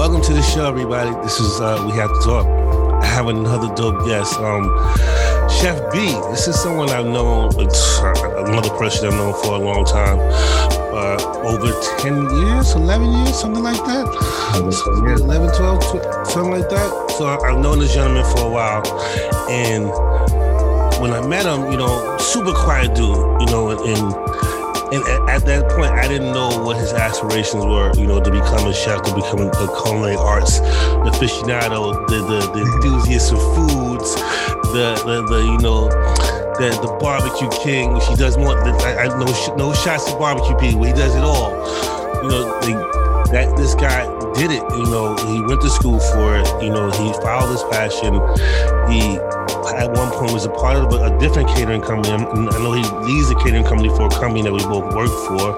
Welcome to the show, everybody. This is uh, We Have to Talk. I have another dope guest, um, Chef B. This is someone I've known, uh, another person I've known for a long time, uh, over 10 years, 11 years, something like that. 11, 12, something like that. So I've known this gentleman for a while. And when I met him, you know, super quiet dude, you know, and, and and at that point, I didn't know what his aspirations were, you know, to become a chef, to become a culinary arts aficionado, the, the, the mm-hmm. enthusiast of foods, the, the, the you know, the, the barbecue king, which he does more, the, I, I know no shots of barbecue people, he does it all. You know, the, that this guy did it, you know, he went to school for it, you know, he followed his passion, he at one point was a part of a, a different catering company. I know he leads a catering company for a company that we both work for.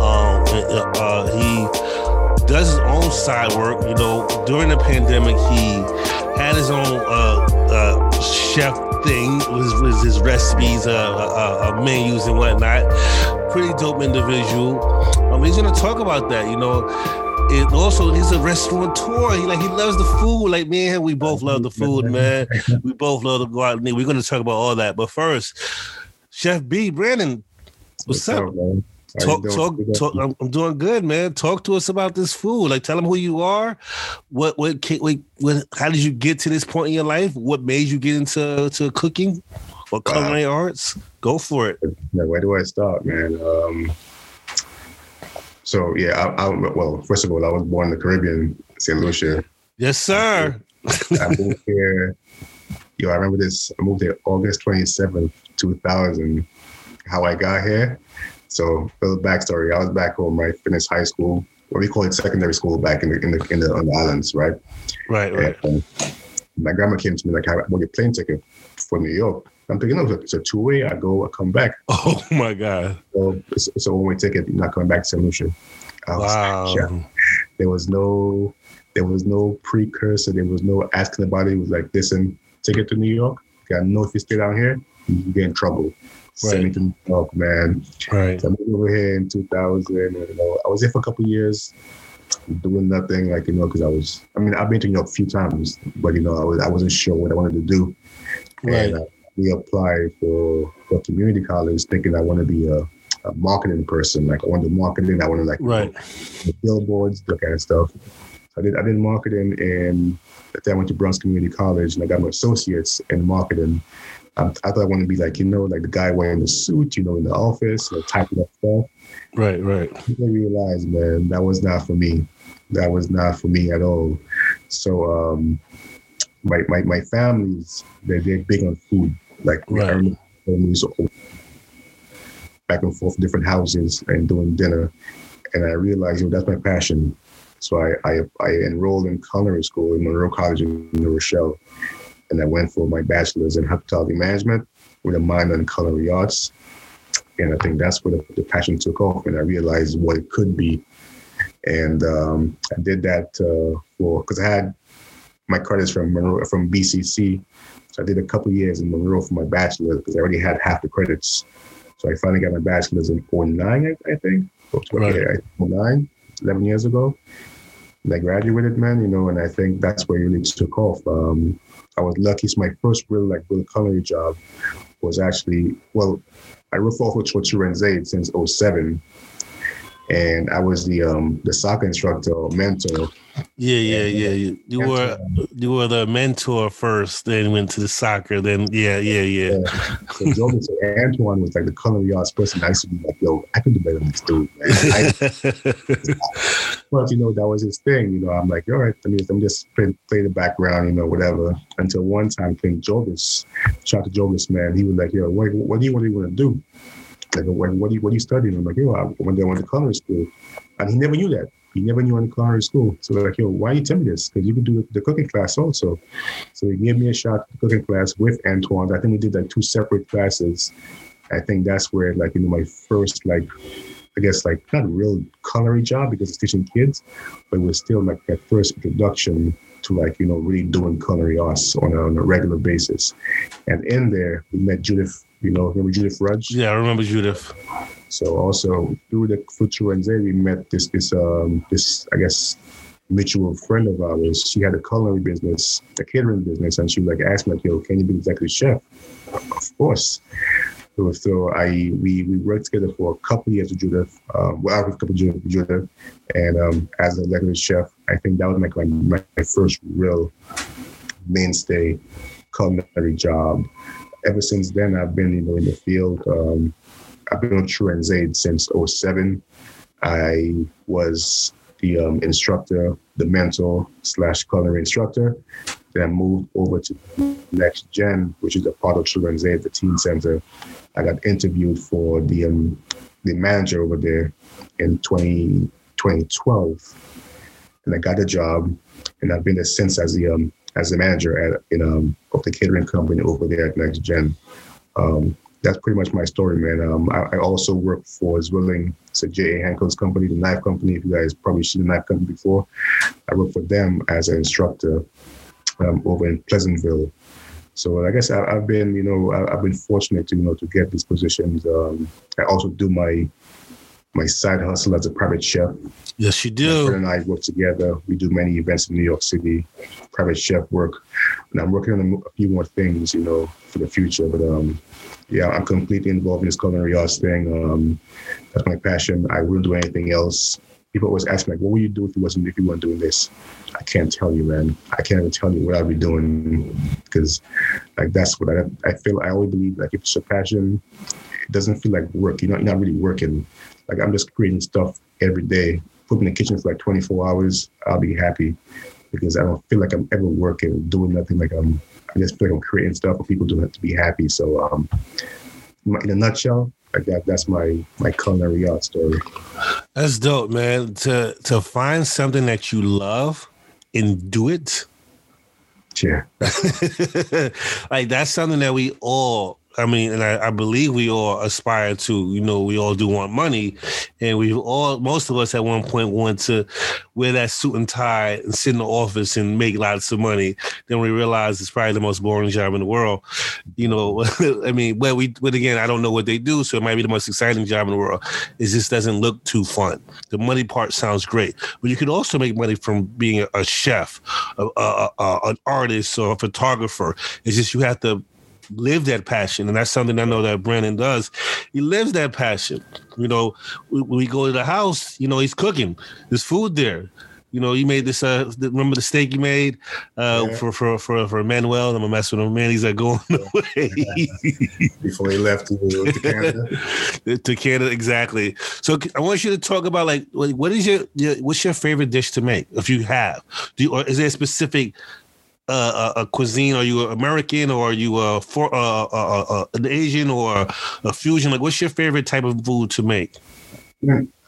Um, uh, uh, he does his own side work. You know, during the pandemic, he had his own uh, uh chef thing with, his recipes, uh, uh, menus, and whatnot. Pretty dope individual. Um, he's gonna talk about that. You know and also he's a restaurateur. He like he loves the food. Like me and him, we both love the food, man. we both love to go out and eat. We're gonna talk about all that. But first, Chef B, Brandon, what's, what's up? up talk, talk, talk. I'm, I'm, doing good, man. Talk to us about this food. Like, tell them who you are. What, what, what, what how did you get to this point in your life? What made you get into to cooking or culinary wow. arts? Go for it. Yeah, where do I start, man? Um, so yeah, I, I, well, first of all, I was born in the Caribbean, St. Lucia. Yes, sir. I moved here. Yo, I remember this. I moved here August twenty seventh, two thousand. How I got here. So, for the backstory, I was back home, right? Finished high school. What we call it secondary school back in the in the, in the on the islands, right? Right, right. And, um, my grandma came to me like, "I want a plane ticket for New York." I'm thinking, no, it's a two way. I go, I come back. Oh my god! So it's, it's a one way ticket. You're not coming back to St. Lucia. wow. Like, there was no, there was no precursor. There was no asking about it. It was like, listen, ticket to New York. I know if you stay down here, you get in trouble. Right. Send me to New York, man. Right. So I moved over here in 2000. And, you know, I was there for a couple years doing nothing, like you know, because I was. I mean, I've been to New York a few times, but you know, I was I wasn't sure what I wanted to do. Right. And, uh, we applied for, for community college thinking I want to be a, a marketing person. Like I want to do marketing. I want to like right. You know, billboards, that kind of stuff. I did I did marketing and then I went to Bronx Community College and I got my associates in marketing. I, I thought I wanted to be like, you know, like the guy wearing the suit, you know, in the office, know, typing up stuff. Right, right. I realized, man, that was not for me. That was not for me at all. So um, my, my, my families, they're, they're big on food. Like right. families back and forth different houses and doing dinner. And I realized, you know, that's my passion. So I, I, I enrolled in culinary school in Monroe College in New Rochelle. And I went for my bachelor's in hospitality management with a minor in culinary arts. And I think that's where the, the passion took off. And I realized what it could be. And um, I did that uh, for, because I had my credits from Monroe, from BCC. So I did a couple years in Monroe for my bachelor's because I already had half the credits. So I finally got my bachelor's in 09, I, I think. Right. 09, 11 years ago. And I graduated, man, you know, and I think that's where it really took off. Um, I was lucky. So my first real, like, real culinary job was actually, well, I worked for and Zaid since 07 and I was the um the soccer instructor or mentor. Yeah, yeah, yeah. You, you were you were the mentor first, then went to the soccer, then yeah, yeah, yeah. yeah. So, Jordan, so Antoine was like the culinary arts person. I used to be like, yo, I can do better than this dude. I, but you know, that was his thing. You know, I'm like, all right, let me, let me just play, play the background, you know, whatever. Until one time, King Jovis, shout out to Jovis, man. He was like, yo, what, what do you what do you want to do? Like, what, what, are you, what are you studying? I'm like, yo, I went there, went to culinary school. And he never knew that. He never knew I went to culinary school. So like, yo, why are you telling me this? Because you can do the cooking class also. So he gave me a shot the cooking class with Antoine. I think we did like two separate classes. I think that's where like, you know, my first like, I guess like not a real culinary job because it's teaching kids, but it was still like that first introduction to like, you know, really doing culinary arts on a, on a regular basis. And in there, we met Judith you know, remember Judith Rudge? Yeah, I remember Judith. So also through the Future and we met this this um this I guess mutual friend of ours, she had a culinary business, a catering business, and she like asked me like, "Yo, can you be the executive chef?" Of course. So, so I we we worked together for a couple years with Judith. Um, well, I was a couple years with Judith, and um, as an executive chef, I think that was like my, my first real mainstay culinary job. Ever since then, I've been you know in the field. Um, I've been on True and Zaid since 07. I was the um, instructor, the mentor slash culinary instructor. Then I moved over to Next Gen, which is a part of and Zaid, the teen center. I got interviewed for the um, the manager over there in 20, 2012, and I got the job, and I've been there since as the um, as the manager at in um, of the catering company over there at Next Gen. Um, that's pretty much my story, man. Um, I, I, also work for Zwilling, it's a J.A. Henckels company, the knife company. If you guys probably seen the knife company before, I work for them as an instructor um, over in Pleasantville. So I guess I, have been, you know, I, have been fortunate to, you know, to get these positions. Um, I also do my my side hustle as a private chef. Yes, you do. My friend and I work together. We do many events in New York City, private chef work, and I'm working on a few more things, you know, for the future. But um, yeah, I'm completely involved in this culinary arts thing. Um, that's my passion. I wouldn't do anything else. People always ask me like, "What would you do if you wasn't if you weren't doing this?" I can't tell you, man. I can't even tell you what I'd be doing because, like, that's what I I feel. I always believe like if it's a passion, it doesn't feel like work. You're not you're not really working. Like I'm just creating stuff every day. Put me in the kitchen for like 24 hours. I'll be happy because I don't feel like I'm ever working, doing nothing. Like I'm I just feel like I'm creating stuff for people to have to be happy. So, um, in a nutshell, like that, that's my my culinary art story. That's dope, man. To to find something that you love and do it. Yeah. like that's something that we all I mean, and I, I, believe we all aspire to, you know, we all do want money. And we all, most of us at one point want to wear that suit and tie and sit in the office and make lots of money. Then we realize it's probably the most boring job in the world. You know, I mean, well, we, but again, I don't know what they do. So it might be the most exciting job in the world. It just doesn't look too fun. The money part sounds great, but you could also make money from being a, a chef, a, a, an artist, or a photographer. It's just you have to live that passion, and that's something I know that Brandon does. He lives that passion. You know, when we go to the house, you know, he's cooking. There's food there. You know, you made this. Uh, remember the steak you made uh, yeah. for for for for Manuel. I'm gonna mess with him. Man, he's like going away before he left to, to Canada. to Canada, exactly. So I want you to talk about like what is your, your what's your favorite dish to make if you have? Do you, or is there a specific uh, a, cuisine? Are you American or are you a for uh, uh, uh, an Asian or a fusion? Like, what's your favorite type of food to make?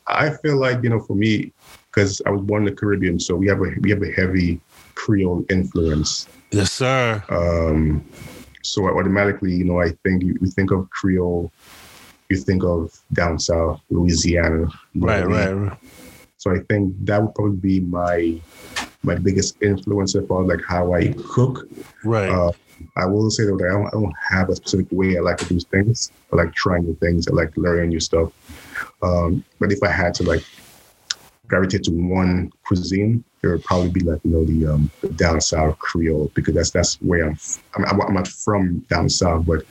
I feel like you know, for me, because I was born in the Caribbean, so we have a we have a heavy Creole influence. Yes, sir. Um, so automatically, you know, I think you, you think of Creole, you think of down south, Louisiana. Right, right, right. So I think that would probably be my my biggest influence as far as like how I cook. Right. Uh, I will say that I don't, I don't, have a specific way I like to do things. I like trying new things. I like learning new stuff. Um, but if I had to like gravitate to one cuisine, it would probably be like you know the, um, the down south Creole because that's that's where I'm. I'm, I'm not from down south, but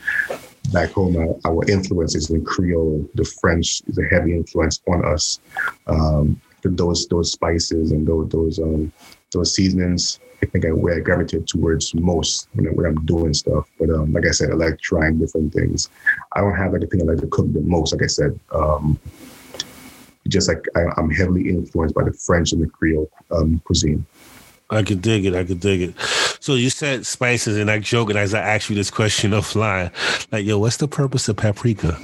back home, our, our influence is in Creole. The French is a heavy influence on us. Um, those those spices and those those um those seasonings, I think I where I gravitate towards most you know, when I'm doing stuff. But um, like I said, I like trying different things. I don't have like a thing I like to cook the most. Like I said, um, just like I, am heavily influenced by the French and the Creole um, cuisine. I could dig it. I could dig it. So you said spices, and I joking as I asked you this question offline, like, yo, what's the purpose of paprika?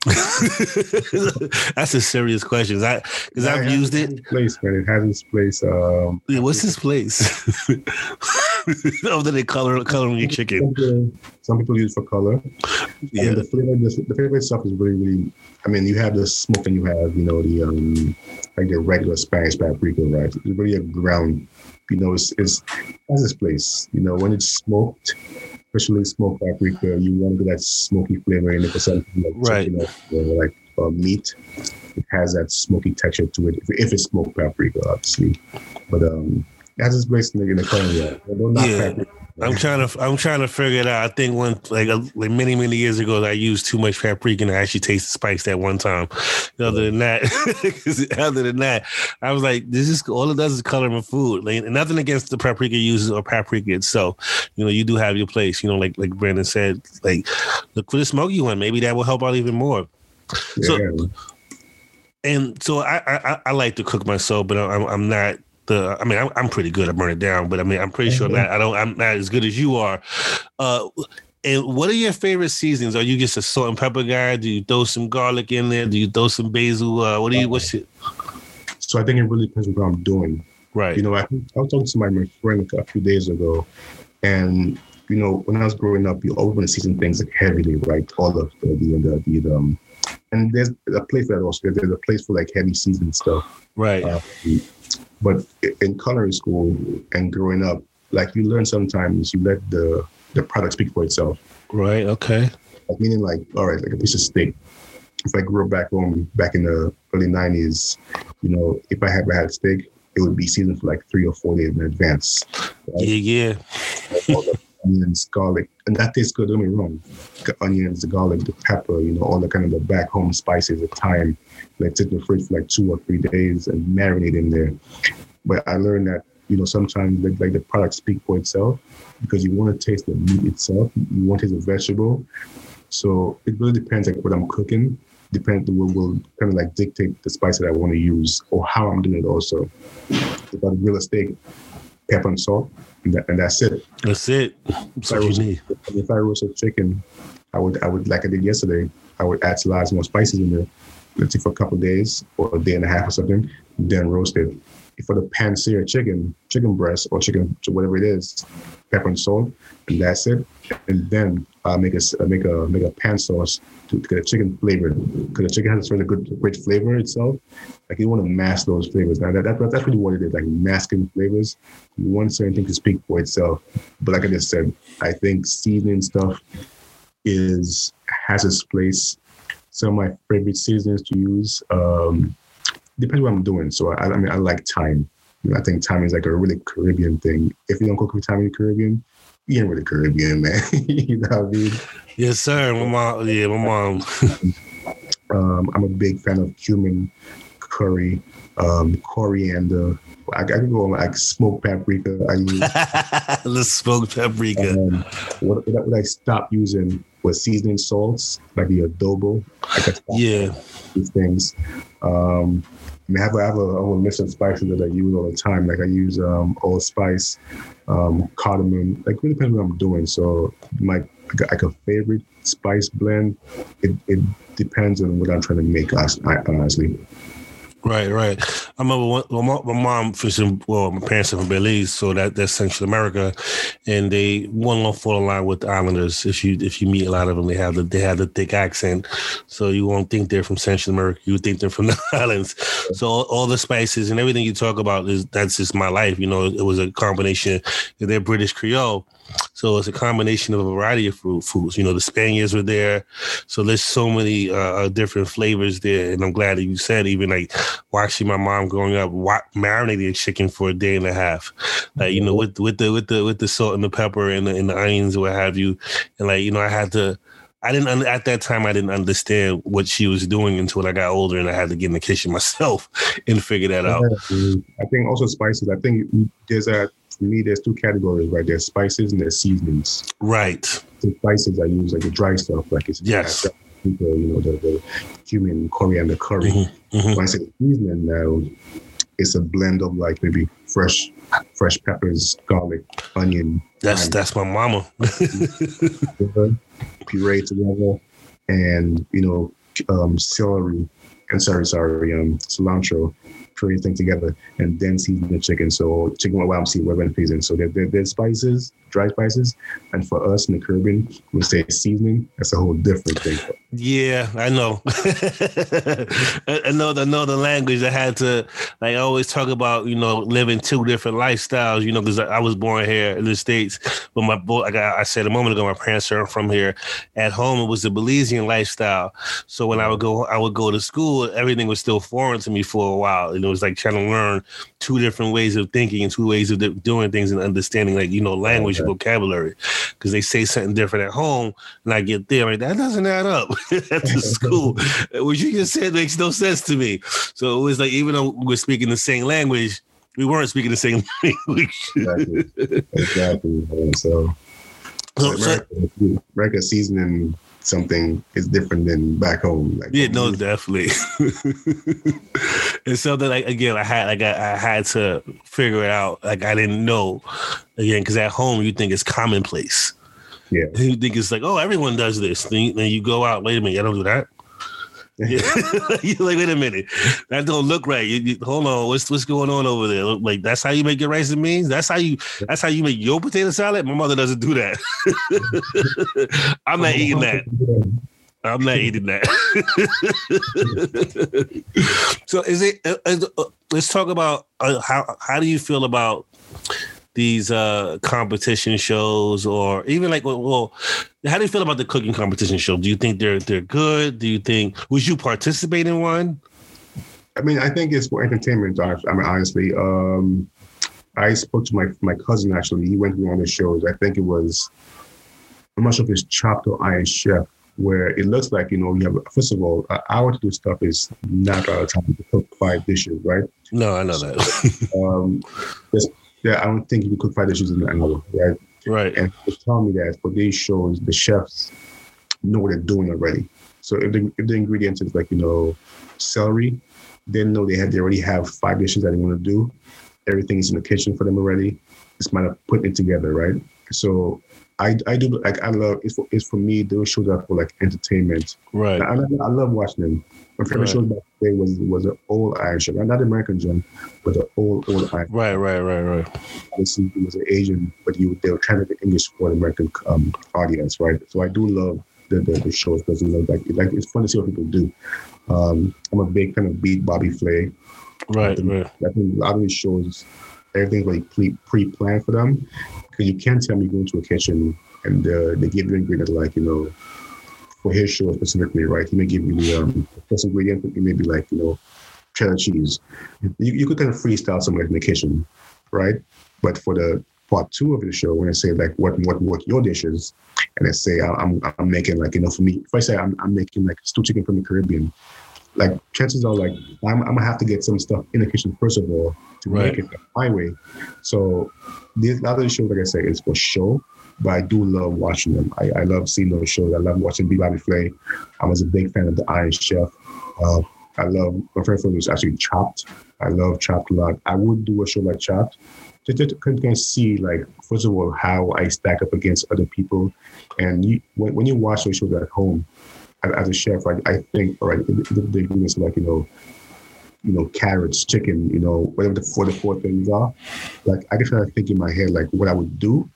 That's a serious question. I because I've used it. Place, man. It has its place. Um, yeah, what's this place? Other than color coloring your chicken. Some people, use it for color. Yeah. the flavor, the, the flavor stuff is really, really. I mean, you have the smoke and you have, you know, the um, like the regular Spanish paprika, right? It's really a ground. You know, it's, it's has this place. You know, when it's smoked, especially smoked paprika, you want to get that smoky flavor in it for something like right. chicken or, like uh, meat. it has that smoky texture to it. If, if it's smoked paprika, obviously, but um, that's just basically in the culinary. Yeah. I'm trying to I'm trying to figure it out. I think one like uh, like many many years ago, I used too much paprika and I actually tasted spice that one time. Other than that, other than that, I was like, this is all it does is color my food. Like nothing against the paprika uses or paprika itself. You know, you do have your place. You know, like like Brandon said, like look for the smoky one. Maybe that will help out even more. Yeah. So, and so I, I I like to cook myself, but I'm I'm not the. I mean, I'm, I'm pretty good at burning it down, but I mean, I'm pretty mm-hmm. sure that I don't. I'm not as good as you are. Uh, and what are your favorite seasons? Are you just a salt and pepper guy? Do you throw some garlic in there? Do you throw some basil? Uh, what do you? What's it? So I think it really depends on what I'm doing. Right. You know, I, I was talking to my, my friend a few days ago, and you know, when I was growing up, you always want to season things like heavily, right? All of the the the, the um, and there's a place for that also. There's a place for like heavy season stuff. Right. Uh, but in culinary school and growing up, like you learn sometimes you let the the product speak for itself. Right. Okay. Like meaning like, all right, like a piece of steak. If I grew up back home back in the early nineties, you know, if I had a steak, it would be seasoned for like three or four days in advance. Right? Yeah, yeah. Onions, garlic, and that tastes good. Don't me wrong. The onions, the garlic, the pepper, you know, all the kind of the back home spices, the thyme like sit in the fridge for like two or three days and marinate in there. But I learned that you know sometimes like, like the product speak for itself because you want to taste the meat itself. You want to taste the vegetable. So it really depends like what I'm cooking. Depends will will kind of like dictate the spice that I want to use or how I'm doing it. Also, if I grill a steak, pepper and salt, and, that, and that's it. That's it. That's if, I roast, if I roast a chicken, I would I would like I did yesterday. I would add lots more spices in there let's say for a couple days or a day and a half or something, then roast it. For the pan-seared chicken, chicken breast or chicken, whatever it is, pepper and salt, and that's it. And then uh, make a make a make a pan sauce to, to get the chicken flavored because the chicken has a really good rich flavor itself. Like you want to mask those flavors. Now that, that that's really what it is, like masking flavors. You want certain thing to speak for itself. But like I just said, I think seasoning stuff is has its place some of my favorite seasonings to use. Um, depends what I'm doing. So I, I mean, I like thyme. You know, I think thyme is like a really Caribbean thing. If you don't cook with thyme in the Caribbean, you ain't really Caribbean, man. you know what I mean? Yes, sir. My mom, yeah, my mom. um, I'm a big fan of cumin, curry, um, coriander. I, I can go on like smoked paprika. I use the smoked paprika. Um, what, what I stopped using with seasoning salts, like the adobo. yeah. These things. Um, I mean, I have, have a, whole list of spices that I use all the time. Like I use um, allspice, um, cardamom. Like really depends on what I'm doing. So my like a favorite spice blend. It, it depends on what I'm trying to make. Honestly. Right, right. I remember one, my, mom fishing. Well, my parents are from Belize, so that that's Central America, and they one long fall in line with the Islanders. If you if you meet a lot of them, they have the they have the thick accent, so you won't think they're from Central America. You think they're from the islands. So all, all, the spices and everything you talk about is that's just my life. You know, it was a combination. They're British Creole, so it's a combination of a variety of food, foods. You know, the Spaniards were there, so there's so many uh, uh, different flavors there. And I'm glad that you said even like watching my mom growing up wa- marinating chicken for a day and a half, like you know with with the with the with the salt and the pepper and the, and the onions or what have you, and like you know I had to. I didn't at that time. I didn't understand what she was doing until I got older, and I had to get in the kitchen myself and figure that out. I think also spices. I think there's a for me, there's two categories, right? There's spices and there's seasonings. Right. The spices I use, like the dry stuff, like it's yes. You know, the, the cumin, coriander, curry. Mm-hmm. Mm-hmm. When I say seasoning now, it's a blend of like maybe fresh, fresh peppers, garlic, onion. That's that's my mama. puree together, and you know, um, celery and sorry, sorry, um, cilantro, everything together and then season the chicken. So chicken with YMC, we're going to season. So there, there, there's spices dry spices, and for us in the Caribbean, we say seasoning. That's a whole different thing. Yeah, I know. I know. Know the language. I had to like I always talk about you know living two different lifestyles. You know, because I, was born here in the states, but my boy, like I, I said a moment ago, my parents are from here. At home, it was the Belizean lifestyle. So when I would go, I would go to school. Everything was still foreign to me for a while, and it was like trying to learn two different ways of thinking and two ways of doing things and understanding, like you know, language okay. vocabulary. Because they say something different at home, and I get there, like that doesn't add up. at the school. What you just said makes no sense to me. So it was like, even though we're speaking the same language, we weren't speaking the same language. exactly. Exactly. So, so, America, America seasoning something is different than back home. Like yeah, no, definitely. and so that like again, I had like I, I, had to figure it out. Like I didn't know again because at home you think it's commonplace. Yeah. And you think it's like, oh, everyone does this. Then you, then you go out, wait a minute, I don't do that. Yeah. You're like, wait a minute, that don't look right. You, you, hold on, what's what's going on over there? Like that's how you make your rice and beans. That's how you that's how you make your potato salad. My mother doesn't do that. I'm not eating that. I'm not eating that. so is it? Uh, uh, let's talk about uh, how how do you feel about these uh competition shows or even like well how do you feel about the cooking competition show? Do you think they're they're good? Do you think would you participate in one? I mean i think it's for entertainment i mean honestly um i spoke to my my cousin actually. He went to one of the shows. I think it was i'm not sure if it's chopped or iron chef where it looks like you know you have first of all an hour to do stuff is not a lot of time to cook five dishes right? No i know that. Um there's yeah, I don't think you could find fried dishes in hour, right? Right. And they tell me that for these shows, the chefs know what they're doing already. So if the, if the ingredients is like, you know, celery, they know they had they already have five dishes that they want to do. Everything is in the kitchen for them already. It's matter of putting it together, right? So I, I do like I love it's for, it's for me those shows are for like entertainment. Right. I, I love watching them. My favorite right. show back then was was an old Irish show, not American John, but the old old Irish. Right, right, right, right. Obviously, it was an Asian, but you they were trying to get English for the American um, audience, right? So I do love the the, the shows because you know like like it's fun to see what people do. Um, I'm a big fan of Beat Bobby Flay. Right, I think, right. I think a lot of these shows, everything's like pre pre planned for them because you can't tell me go into a kitchen and uh, they give you ingredients like you know for his show specifically, right? He may give you the um, first ingredient, it may be like, you know, cheddar cheese. You, you could kind of freestyle somewhere in the kitchen, right? But for the part two of the show, when I say like what what what your dishes, and I say I'm I'm making like you know for me, if I say I'm I'm making like stew chicken from the Caribbean, like chances are like I'm, I'm gonna have to get some stuff in the kitchen first of all to right. make it my way. So these other show, like I say, is for show but I do love watching them. I, I love seeing those shows. I love watching Beat Bobby Flay. I was a big fan of the Iron Chef. Uh, I love my favorite film was actually Chopped. I love Chopped a lot. I would do a show like Chopped just to kind of see like first of all how I stack up against other people, and you, when, when you watch those shows at home, as a chef, I, I think all right, the, the ingredients like you know you know, carrots, chicken, you know, whatever the four the four things are. Like I can try to think in my head like what I would do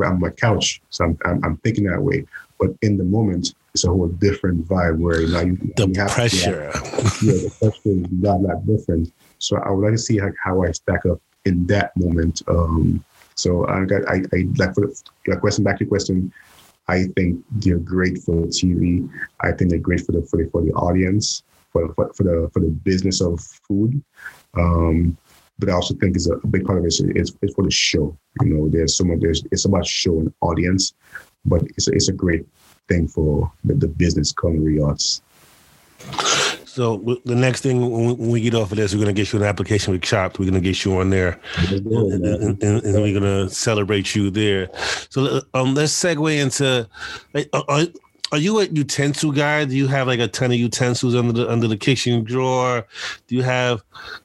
I'm on my couch, so I'm, I'm, I'm, thinking that way. But in the moment, it's a whole different vibe where now you, the you have pressure, to, yeah, the pressure is not that different. So I would like to see like how I stack up in that moment. Um, so I got I, I like for the question back to your question. I think they're great for TV. I think they're great for the for the, for the audience, for, for, for the for the business of food. Um, but I also think is a, big part of it is, is, is, for the show. You know, there's so much. There's it's about showing audience, but it's a, it's a great thing for the, the business culinary arts. So the next thing when we get off of this, we're gonna get you an application with Chopped. We're gonna get you on there, and, and, and, and, we're gonna celebrate you there. So um, let's segue into like, are, are you a utensil guy? Do you have like a ton of utensils under the under the kitchen drawer? Do you have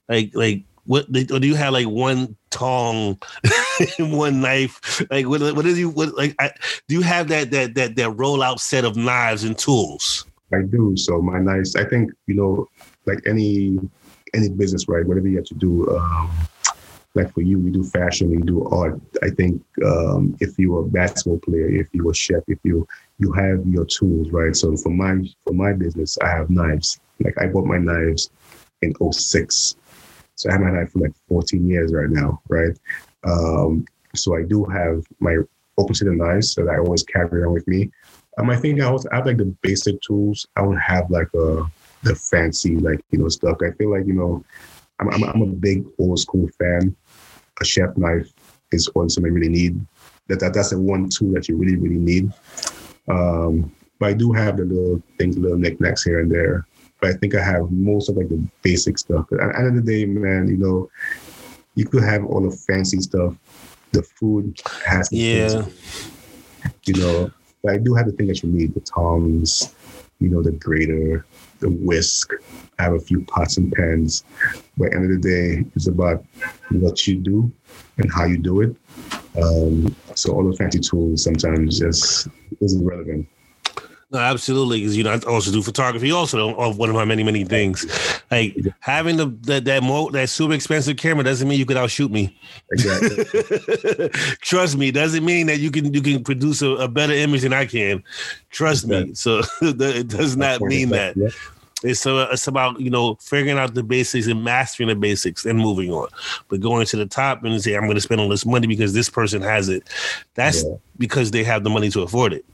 like like what or do you have like one tong one knife like what what is you what like I, do you have that that that that rollout set of knives and tools i do so my knives i think you know like any any business right whatever you have to do um like for you, you do fashion, you do art. I think um, if you're a basketball player, if you're a chef, if you you have your tools, right? So for my for my business, I have knives. Like I bought my knives in 06. So I have my knife for like 14 years right now, right? Um, so I do have my open the knives that I always carry around with me. Um, I think I also have like the basic tools. I don't have like a the fancy like you know stuff. I feel like you know I'm I'm, I'm a big old school fan. A chef knife is always something I really need. That, that that's the one tool that you really really need. Um, but I do have the little things, little knickknacks here and there. But I think I have most of like the basic stuff. At the end of the day, man, you know, you could have all the fancy stuff. The food has to yeah. You know, but I do have the thing that you need: the tongs, you know, the grater, the whisk. I have a few pots and pans. But at the end of the day, it's about what you do and how you do it. Um, so all the fancy tools sometimes just isn't relevant. No, absolutely. Because you know, I also do photography. Also, of one of my many many things. Like having the that that more that super expensive camera doesn't mean you could outshoot me. Exactly. Trust me, doesn't mean that you can you can produce a, a better image than I can. Trust exactly. me. So it does not mean that. Yeah. It's uh, it's about you know figuring out the basics and mastering the basics and moving on. But going to the top and say I'm going to spend all this money because this person has it, that's yeah. because they have the money to afford it.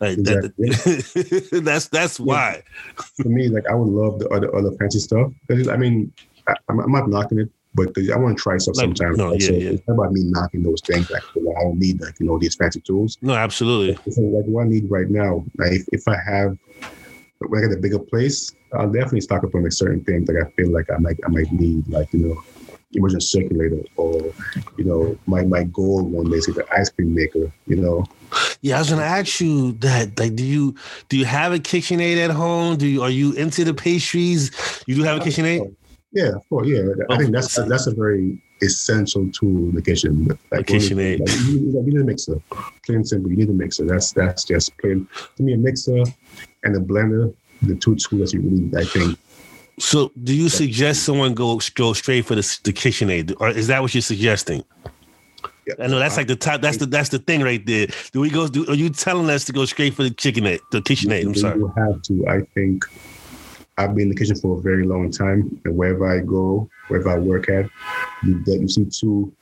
Like exactly. that, that's that's yeah. why. For me, like I would love the other other fancy stuff. I mean, I, am not knocking it, but the, I want to try stuff like, sometimes. No, yeah, so yeah. It's not about me knocking those things. Like, I don't need like you know these fancy tools. No, absolutely. So, like what I need right now, like if, if I have when I get a bigger place, I'll definitely stock up on like certain things. Like I feel like I might I might need like you know immersion circulator or you know my my goal one day is the ice cream maker you know? Yeah i was gonna ask you that. Like do you do you have a kitchenaid at home? Do you are you into the pastries? You do have a oh, kitchenaid? Oh, yeah of course yeah. I think that's that's a very essential tool in the kitchen. Like kitchenaid. like, you, you, need a mixer plain simple you need a mixer. That's that's just plain to me a mixer and a blender the two tools you need, I think. So, do you suggest someone go go straight for the, the KitchenAid, or is that what you're suggesting? Yeah. I know that's like the top. That's the that's the thing right there. Do we go? Do, are you telling us to go straight for the KitchenAid? The KitchenAid. I'm sorry. You have to. I think I've been in the kitchen for a very long time, and wherever I go, wherever I work at, you you see two.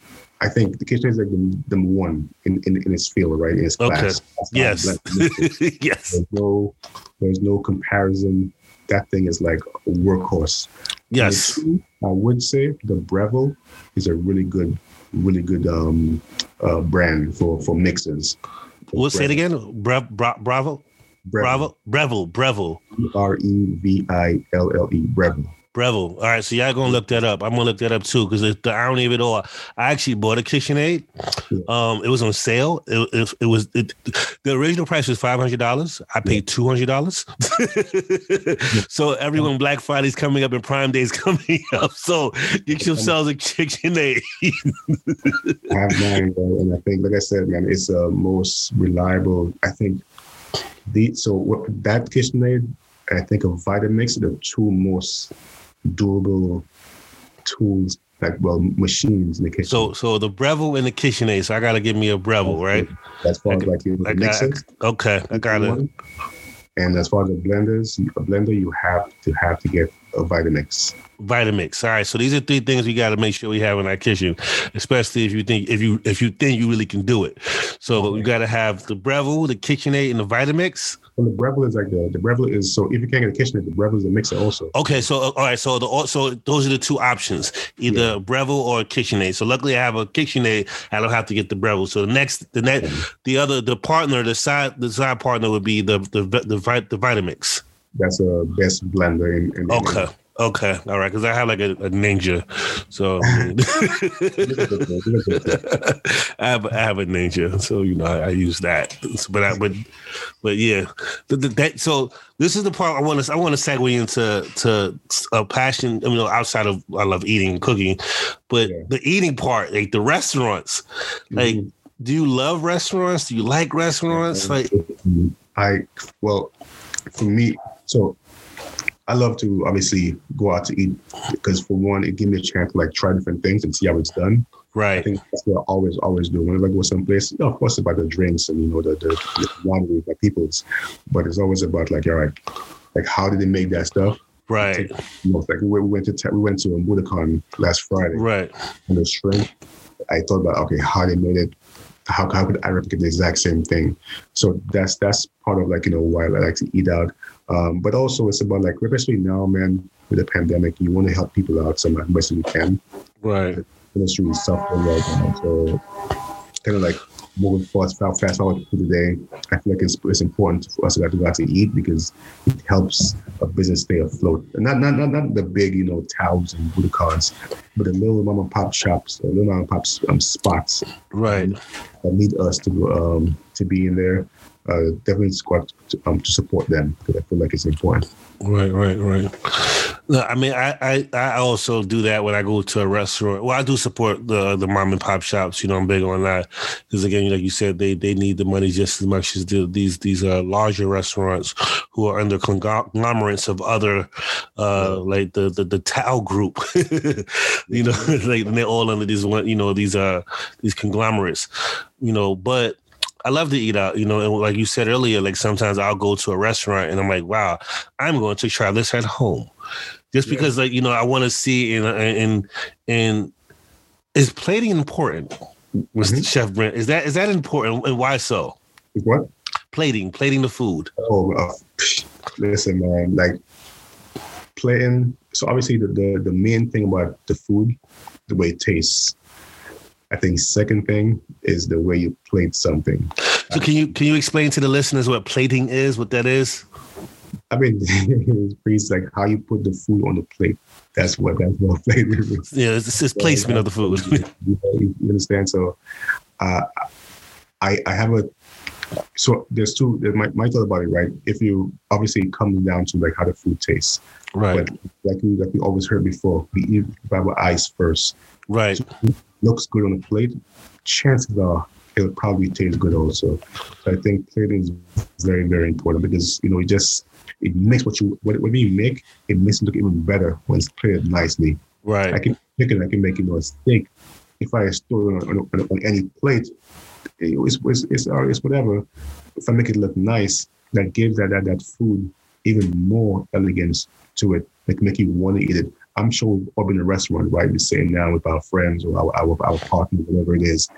I think the kitchen is like the number one in, in, in its field, right? In its class. Okay. Yes. yes. There's no there's no comparison. That thing is like a workhorse. Yes. I would say the Breville is a really good, really good um, uh, brand for for mixers. We'll say it again. Bra- bra- Bravo. Bravo. Breville. Breville. R E V I L L E. Breville. Breville. All right, so y'all gonna look that up. I'm gonna look that up too because the irony of it all. I actually bought a KitchenAid. Um, it was on sale. It, it, it was it, the original price was five hundred dollars. I paid two hundred dollars. so everyone Black Friday's coming up and Prime Day's coming up. So get yourselves a KitchenAid. I have mine, and I think, like I said, man, it's the uh, most reliable. I think the so what that KitchenAid I think of Vitamix, the two most durable tools, like well, machines in the kitchen. So, so the Breville and the KitchenAid. Eh? So I gotta give me a Breville, right? As far as like your mixer. Okay, I got it. And as far as the blenders, a blender, you have to have to get a Vitamix. Vitamix. All right. So these are three things we got to make sure we have in our kitchen, especially if you think if you if you think you really can do it. So okay. we got to have the Breville, the KitchenAid, and the Vitamix. The Breville is like the the Breville is so if you can't get a KitchenAid, the Breville is a mixer also. Okay. So uh, all right. So the so those are the two options, either yeah. Breville or KitchenAid. So luckily I have a KitchenAid. I don't have to get the Breville. So the next the next the other the partner the side the side partner would be the the the, the, the Vitamix. That's a best blender in, in okay. In, Okay, all right, because I have like a, a ninja, so I have I have a ninja, so you know I, I use that. But I but but yeah, the, the, that so this is the part I want to I want to segue into to a passion. I mean, outside of I love eating and cooking, but yeah. the eating part, like the restaurants, like. Mm-hmm. Do you love restaurants? Do you like restaurants? Like, I well, for me, so I love to obviously go out to eat because for one, it gives me a chance to like try different things and see how it's done. Right. I think that's what I always, always do. Whenever I go someplace, you know, of course, it's about the drinks and you know the the, the winery, my people's, but it's always about like, all right, like how did they make that stuff? Right. You know, like we went, we went to te- we went to Buddakan last Friday Right. and the shrimp. I thought about okay, how they made it. How, how could I replicate the exact same thing? So that's that's part of like you know why I like to eat out. Um, but also it's about like especially now, man, with the pandemic, you want to help people out so much as you can. Right. industry is suffering right now. So kind of like moving fast, fast, forward to today, I feel like it's, it's important for us to go out to eat because it helps a business stay afloat. And not not not, not the big, you know, Taos and Buddakans, but the little mom and pop shops, the little mom and pop um, spots Right. that need us to um to be in there. Uh, definitely squad to, um, to support them because I feel like it's important. Right, right, right. No, I mean, I, I I also do that when I go to a restaurant. Well, I do support the the mom and pop shops. You know, I'm big on that because again, like you said, they they need the money just as much as the, these these uh, larger restaurants who are under conglomerates of other, uh, like the the, the Tao Group. you know, like they're all under these one. You know, these uh these conglomerates. You know, but I love to eat out, you know, and like you said earlier, like sometimes I'll go to a restaurant and I'm like, wow, I'm going to try this at home. Just Yeah. because like, you know, I want to see and and and is plating important, Mr. Mhm. Chef Brent? Is that is that important and why so? What? Plating, plating the food. Oh, uh, listen, man. Like plating. So obviously, the, the the main thing about the food, the way it tastes. I think second thing is the way you plate something. So can you can you explain to the listeners what plating is, what that is? I mean, it's pretty like how you put the food on the plate. That's what that's what plating is. Yeah, it's, it's placement of the food. you, you understand? So, uh, I I have a so there's two. There's my my thought about it, right? If you obviously it comes down to like how the food tastes, right, but like we like we always heard before, we eat by our eyes first. right, Looks good on the plate. Chances are it'll probably taste good also. So I think plating is very very important because you know it just it makes what you whatever you make it makes it look even better when it's plated nicely. Right. I can chicken, I can make you know a steak. If I store it on, on, on any plate, it's, it's, it's, uh, it's whatever. If I make it look nice, that gives that, that that food even more elegance to it, like make you want to eat it. I'm sure we've all been in a restaurant, right? We're sitting down with our friends or our, our, our partner, whatever it is,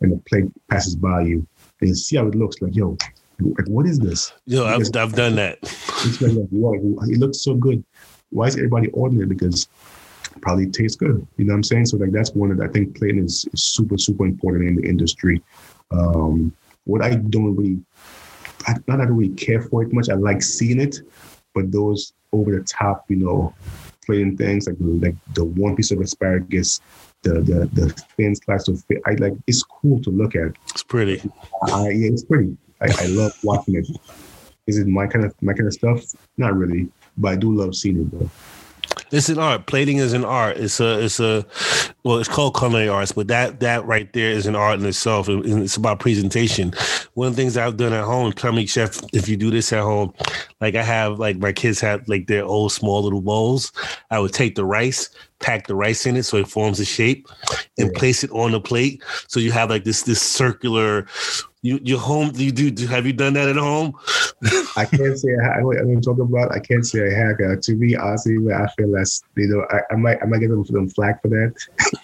and the plate passes by you, and you see how it looks like, yo, like, what is this? Yo, I've, I've done that. It's like, wow, it looks so good. Why is everybody ordering it? Because it probably tastes good. You know what I'm saying? So like that's one that I think plating is, is super, super important in the industry. Um, what I don't really, I, not that I really care for it much. I like seeing it, but those over the top, you know, plating things like like the one piece of asparagus, the the the thin slice of fish. I like it's cool to look at. It's pretty. I, yeah, it's pretty. I, I love watching it. Is it my kind of my kind of stuff? Not really, but I do love seeing it though. It's an art. Plating is an art. It's a it's a well, it's called culinary arts, but that that right there is an art in itself. and It's about presentation. One of the things I've done at home, tell me, chef, if you do this at home, like I have like my kids have like their old small little bowls. I would take the rice, pack the rice in it so it forms a shape, and Yeah. place it on the plate. So you have like this this circular. You your home? You do? do have you done that at home? I can't say I, I, I'm talking about. I can't say I have. Uh, to me, honestly, I feel less. You know, I, I might I might give them them flack for that.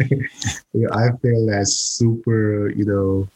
you know, I feel that's super. You know,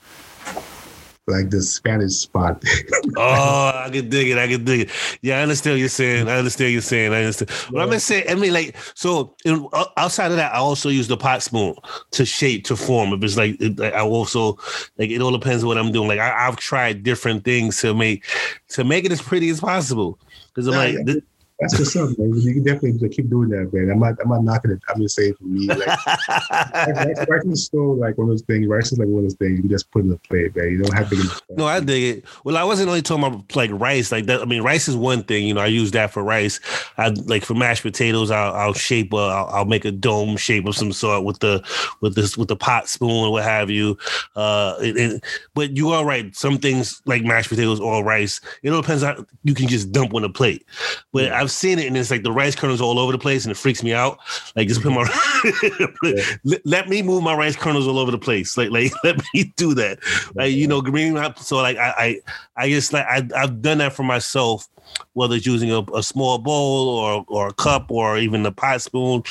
like the Spanish spot. Oh, I can dig it. I can dig it. Yeah, I understand what you're saying. I understand what you're saying. I understand. But I'm Yeah. gonna say, I mean, like, so in, outside of that, I also use the pot spoon to shape, to form. If it's like, it, I also like it all depends on what I'm doing. Like, I, I've tried different things to make to make it as pretty as possible. Because I'm Yeah, like, yeah. That's what's up, man. You can definitely keep doing that, man. I'm not I'm not knocking it. I'm just saying for me, like rice, rice is still like one of those things. Rice is like one of those things you just put in the plate, man. You don't have to get No, I dig it. Well, I wasn't only talking about like rice, like that. I mean, rice is one thing. You know, I use that for rice. I like for mashed potatoes. I'll, I'll shape. A, I'll, I'll make a dome shape of some sort with the with this with the pot spoon or what have you. Uh, it, it- but you are right. Some things like mashed potatoes or rice, it all depends on you can just dump on a plate. But. I've I've seen it, and it's like the rice kernels all over the place, and it freaks me out. Like just put my mm-hmm. let, let me move my rice kernels all over the place. Like like let me do that. Like you know, green. So like I I I just like I I've done that for myself whether it's using a, a, small bowl or or a cup or even a pot spoon.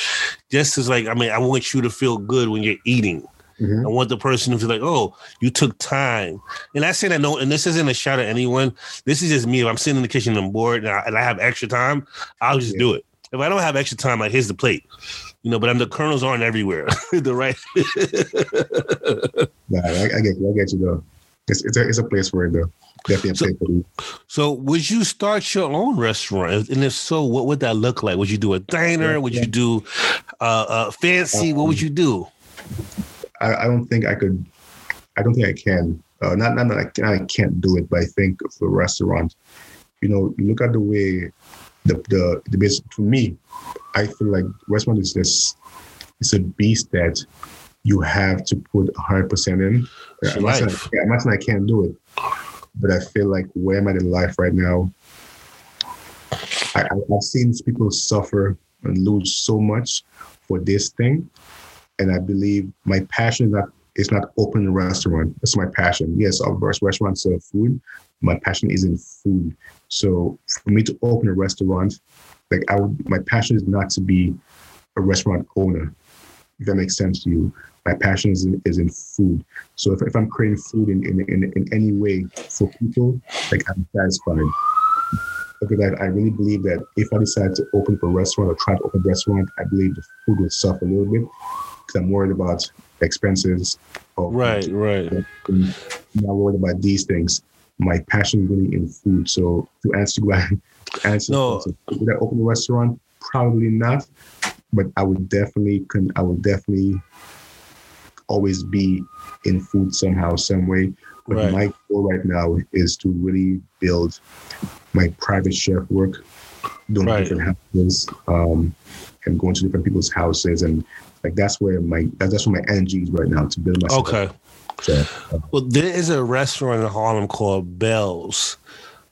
Just as like, I mean, I want you to feel good when you're eating. Mm-hmm. I want the person to feel like, oh, you took time. And I say that no, and this isn't a shot at anyone. This is just me. If I'm sitting in the kitchen and I'm bored and I, and I have extra time, I'll just yeah. do it. If I don't have extra time, like here's the plate. You know, but I'm the kernels aren't everywhere. the right. nah, I, I, get you. I get you though. It's it's a, it's a place for it though. Definitely so, so, would you start your own restaurant? And if so, what would that look like? Would you do a diner? Would you do uh, uh, fancy? What would um, you do? I, I, don't think I could. I don't think I can. Uh, not not that I, can, I can't do it, but I think for restaurant, you know, you look at the way the the the business. For me, I feel like restaurant is just it's a beast that you have to put hundred percent in. I'm not, saying I, I'm not saying I can't do it, but I feel like where I'm I in life right now, I, I've seen people suffer and lose so much for this thing, and I believe my passion is not is not open a restaurant. That's my passion. Yes, of course, restaurants serve food. My passion is in food. So for me to open a restaurant, like I would, my passion is not to be a restaurant owner. If that makes sense to you, my passion is in, is in food. So if, if I'm creating food in, in, in, in any way for people, like I'm satisfied. Because I, I really believe that if I decide to open up a restaurant or try to open a restaurant, I believe the food will suffer a little bit because I'm worried about expenses. right, right. I'm not worried about these things. My passion is really in food. So to answer, to answer no. would I open a restaurant? Probably not. But I would definitely, can I would definitely always be in food somehow, some way. But right. my goal right now is to really build my private chef work, doing right. different houses, um, and going to different people's houses, and like that's where my that's where my energy is right now to build myself. Okay. So, uh, well, there is a restaurant in Harlem called Bell's,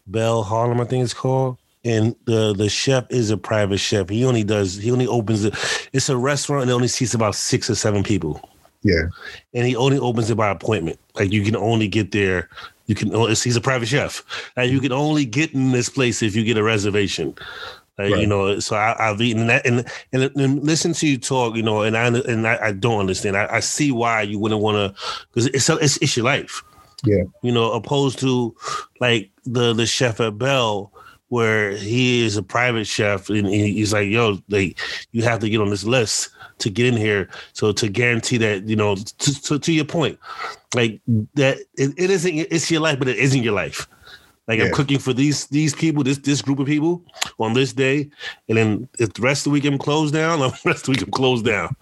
Bell Harlem, I think it's called and the the chef is a private chef. He only does he only opens it. It's a restaurant and it only seats about six or seven people. Yeah. And he only opens it by appointment. Like you can only get there. You can. He's a private chef, and you can only get in this place if you get a reservation. Uh, right. You know, so I, have eaten that, and, and, and listen to you talk. You know, and I and I, I don't understand. I, I, see why you wouldn't want to, because it's, it's it's your life. Yeah. You know, opposed to like the the chef at Bell where he is a private chef and he's like, yo, like you have to get on this list to get in here. So to guarantee that, you know, to, to, to your point, like that it, it isn't it's your life, but it isn't your life. Like yeah. I'm cooking for these these people, this this group of people on this day, and then if the rest of the week I'm closed down, the rest of the week I'm closed down.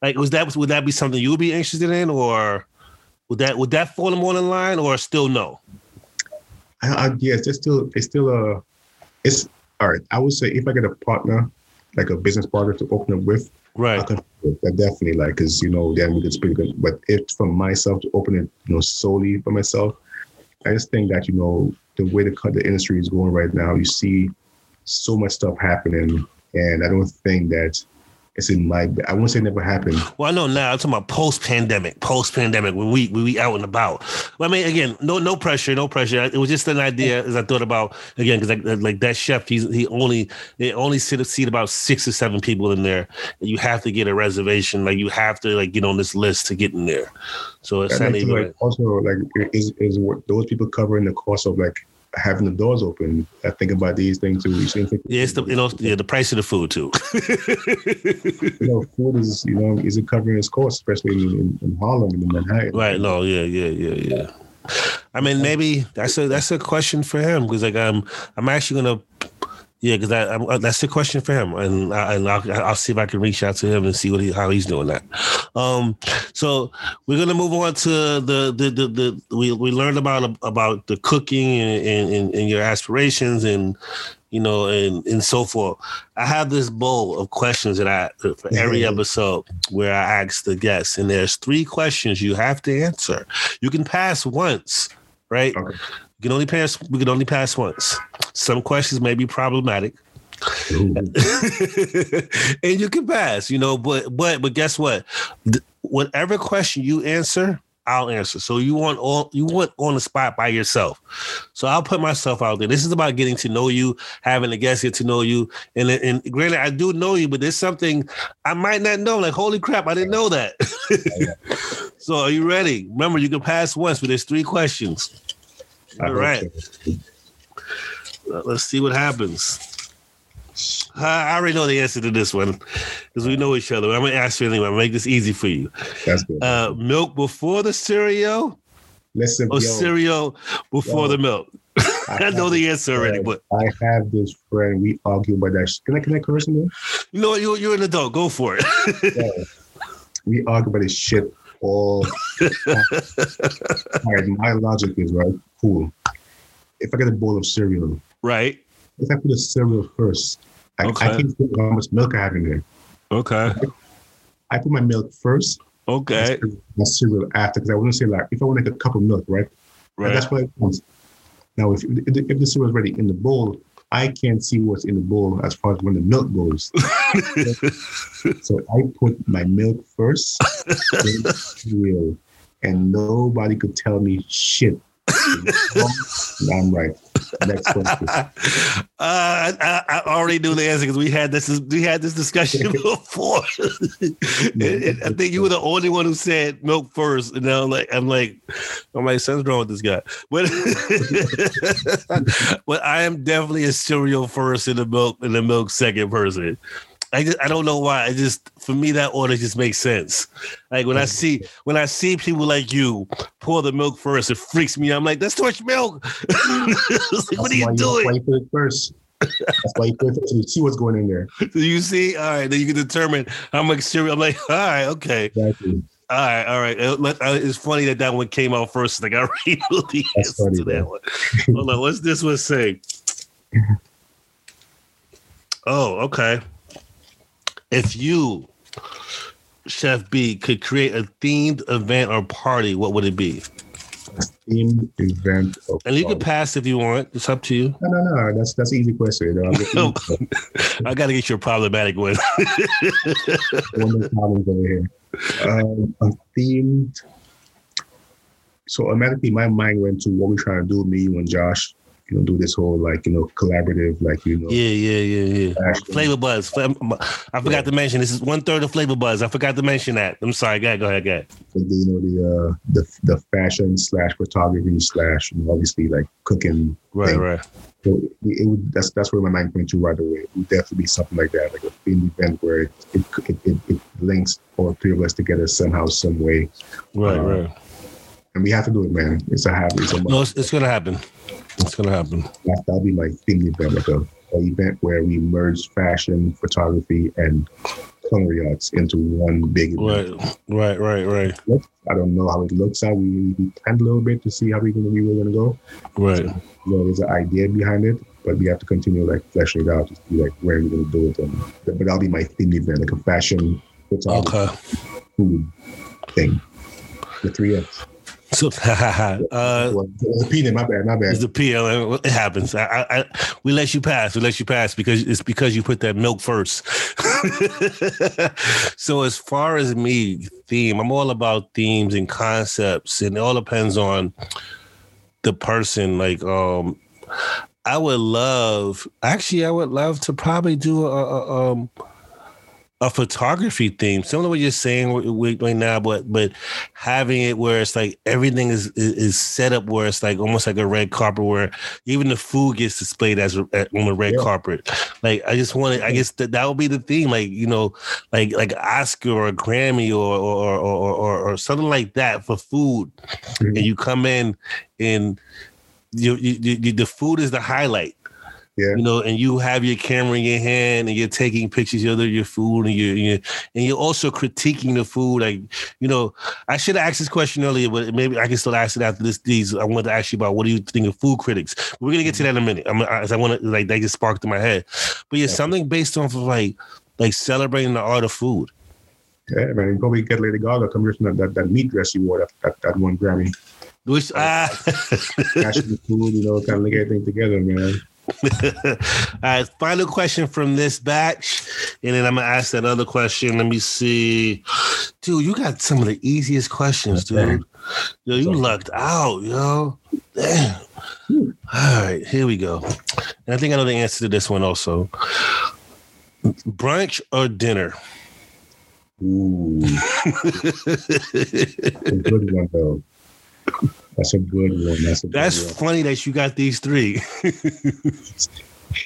Like was that would that be something you would be interested in, or would that would that fall more in line, or still no? I, I, yes, it's still it's still a it's all right. I would say if I get a partner, like a business partner to open up with, right? I, I definitely like because you know then we could speak. But if for myself to open it, you know, solely for myself, I just think that you know the way the the industry is going right now, you see so much stuff happening, and I don't think that it's in my. I won't say never happened. Well, I know now. I'm talking about post pandemic, post pandemic when we when we out and about. Well, I mean, again, no no pressure, no pressure. It was just an idea as I thought about again because like, like that chef, he's he only they only sit seat about six or seven people in there. And you have to get a reservation. Like you have to like get on this list to get in there. So it's not even like also like is is what those people covering the cost of like having the doors open. I think about these things too. Yeah, it's the you know yeah the price of the food too. you know, food is you know is it covering its cost, especially in, in, Harlem and in Manhattan. Right. No. Yeah. Yeah. Yeah. Yeah. I mean, maybe that's a that's a question for him because like I'm I'm actually gonna yeah, because that uh, that's the question for him, and I, and I'll, I'll, see if I can reach out to him and see what he, how he's doing that. Um, so we're gonna move on to the the the, the we we learned about about the cooking and, and, and your aspirations and you know and and so forth. I have this bowl of questions that I for every mm-hmm. episode where I ask the guests, and there's three questions you have to answer. You can pass once, right? You can only pass. We can only pass once. Some questions may be problematic. and you can pass, you know. But but but guess what? Whatever question you answer, I'll answer. So you want all you want on the spot by yourself. So I'll put myself out there. This is about getting to know you, having a guest get to know you. And and granted, I do know you, but there's something I might not know. Like, holy crap, I didn't know that. so are you ready? Remember, you can pass once, but there's three questions. All right. Let's see what happens. I already know the answer to this one because we know each other. I'm gonna ask you anyway. I'm gonna make this easy for you. That's good. Uh, milk before the cereal Listen, or yo, cereal before Yo. the milk? I know the answer already, but I have this friend. We argue about that. Can I can I curse him? you know? You're, you're an adult. Go for it. Yeah. we argue about this shit all. all right, my logic is right. Cool. If I get a bowl of cereal, right. if I put the cereal first, I, Okay. I can think how much milk I have in there. Okay. I put my milk first, Okay. my cereal after, because I want to say like if I want to like a cup of milk, right? And Right. That's what it wants. Now, if, if the cereal is ready in the bowl, I can't see what's in the bowl as far as when the milk goes. so I put my milk first, then cereal, and nobody could tell me shit. I'm right. Next question. Uh, I, I already knew the answer because we had this we had this discussion before. And- and I think you were the only one who said milk first, and now I'm like I'm like I'm like something's wrong with this guy. But but I am definitely a cereal first and the milk and the milk second person. I just I don't know why. I just for me that order just makes sense. Like when I see when I see people like you pour the milk first, it freaks me. out. I'm like, that's too much milk. Like, what are you doing? you put it first. That's why you put it first. You see what's going in there. Do you see? All right, then you can determine how much cereal. I'm like, all right, okay, Exactly. all right, all right. Uh, uh, It's funny that that one came out first. Like I already knew the That's answer funny, to that man. one. Hold on, what's this one say? Oh, okay. If you, Chef B, could create a themed event or party, what would it be? A themed event. And you can pass if you want. It's up to you. No, no, no. That's that's an easy question. You know, I'm looking I got to get you a problematic one. one of the problems over here. Um, a themed. So automatically, my mind went to what we're trying to do. Me, you, and Josh. You know, do this whole like you know collaborative, like you know. Yeah, yeah, yeah, yeah. Flavor Buzz. I forgot to mention this is one third of Flavor Buzz. I forgot to mention that. I'm sorry. Go ahead, go ahead, go ahead. the, you know the uh the the fashion slash photography slash you know, obviously like cooking. Right, thing. right. So it, it would that's that's where my mind went to right away. It would definitely be something like that, like a themed event where it it, it, it, it links all three of us together somehow, some way. Right, Uh, right. And we have to do it, man. It's a habit. It's a No, it's, it's gonna happen. It's gonna happen. that, that'll be my themed event, like a, a event where we merge fashion, photography, and culinary arts into one big event. Right, right, right, right, I don't know how it looks out. We, we planned a little bit to see how we gonna we were gonna go. right. You know, there's an idea behind it, but we have to continue like fleshing it out to see like where we're gonna do it. And, but that'll be my themed event, like a fashion photography Okay. food thing. The three F's. So, uh, It's a peanut, my bad, my bad. it's the PLM. It happens. I, I, I, we let you pass. We let you pass because it's because you put that milk first. so, as far as me, theme, I'm all about themes and concepts, and it all depends on the person. Like, um, I would love, actually, I would love to probably do a, a um a photography theme, similar to what you're saying right now, but but having it where it's like everything is, is is set up where it's like almost like a red carpet where even the food gets displayed as on the red Yeah. carpet. Like I just wanted, I guess that that would be the theme, like you know, like like Oscar or a Grammy or or or or, or something like that for food, Mhm. and you come in and you, you, you the food is the highlight Yeah. you know, and you have your camera in your hand and you're taking pictures of your food and you're, you're and you're also critiquing the food. Like, you know, I should have asked this question earlier, but maybe I can still ask it after this. These I wanted to ask you about what do you think of food critics? We're gonna get to that in a minute. I'm as I want to like they just sparked in my head, but yeah, Yeah. something based off of like like celebrating the art of food. Yeah, man. You probably get Lady Gaga come from that, that, meat dress you wore that, that, that one Grammy. Which ah, Fashion, food, you know, kind of link everything together, man. All right, final question from this batch, and then I'm gonna ask that other question. Let me see, dude. You got some of the easiest questions, dude. Yo, you lucked out, yo. Damn. All right, here we go. And I think I know the answer to this one also. Brunch or dinner? Ooh, good one though. That's a good one. That's good That's one. funny that you got these three.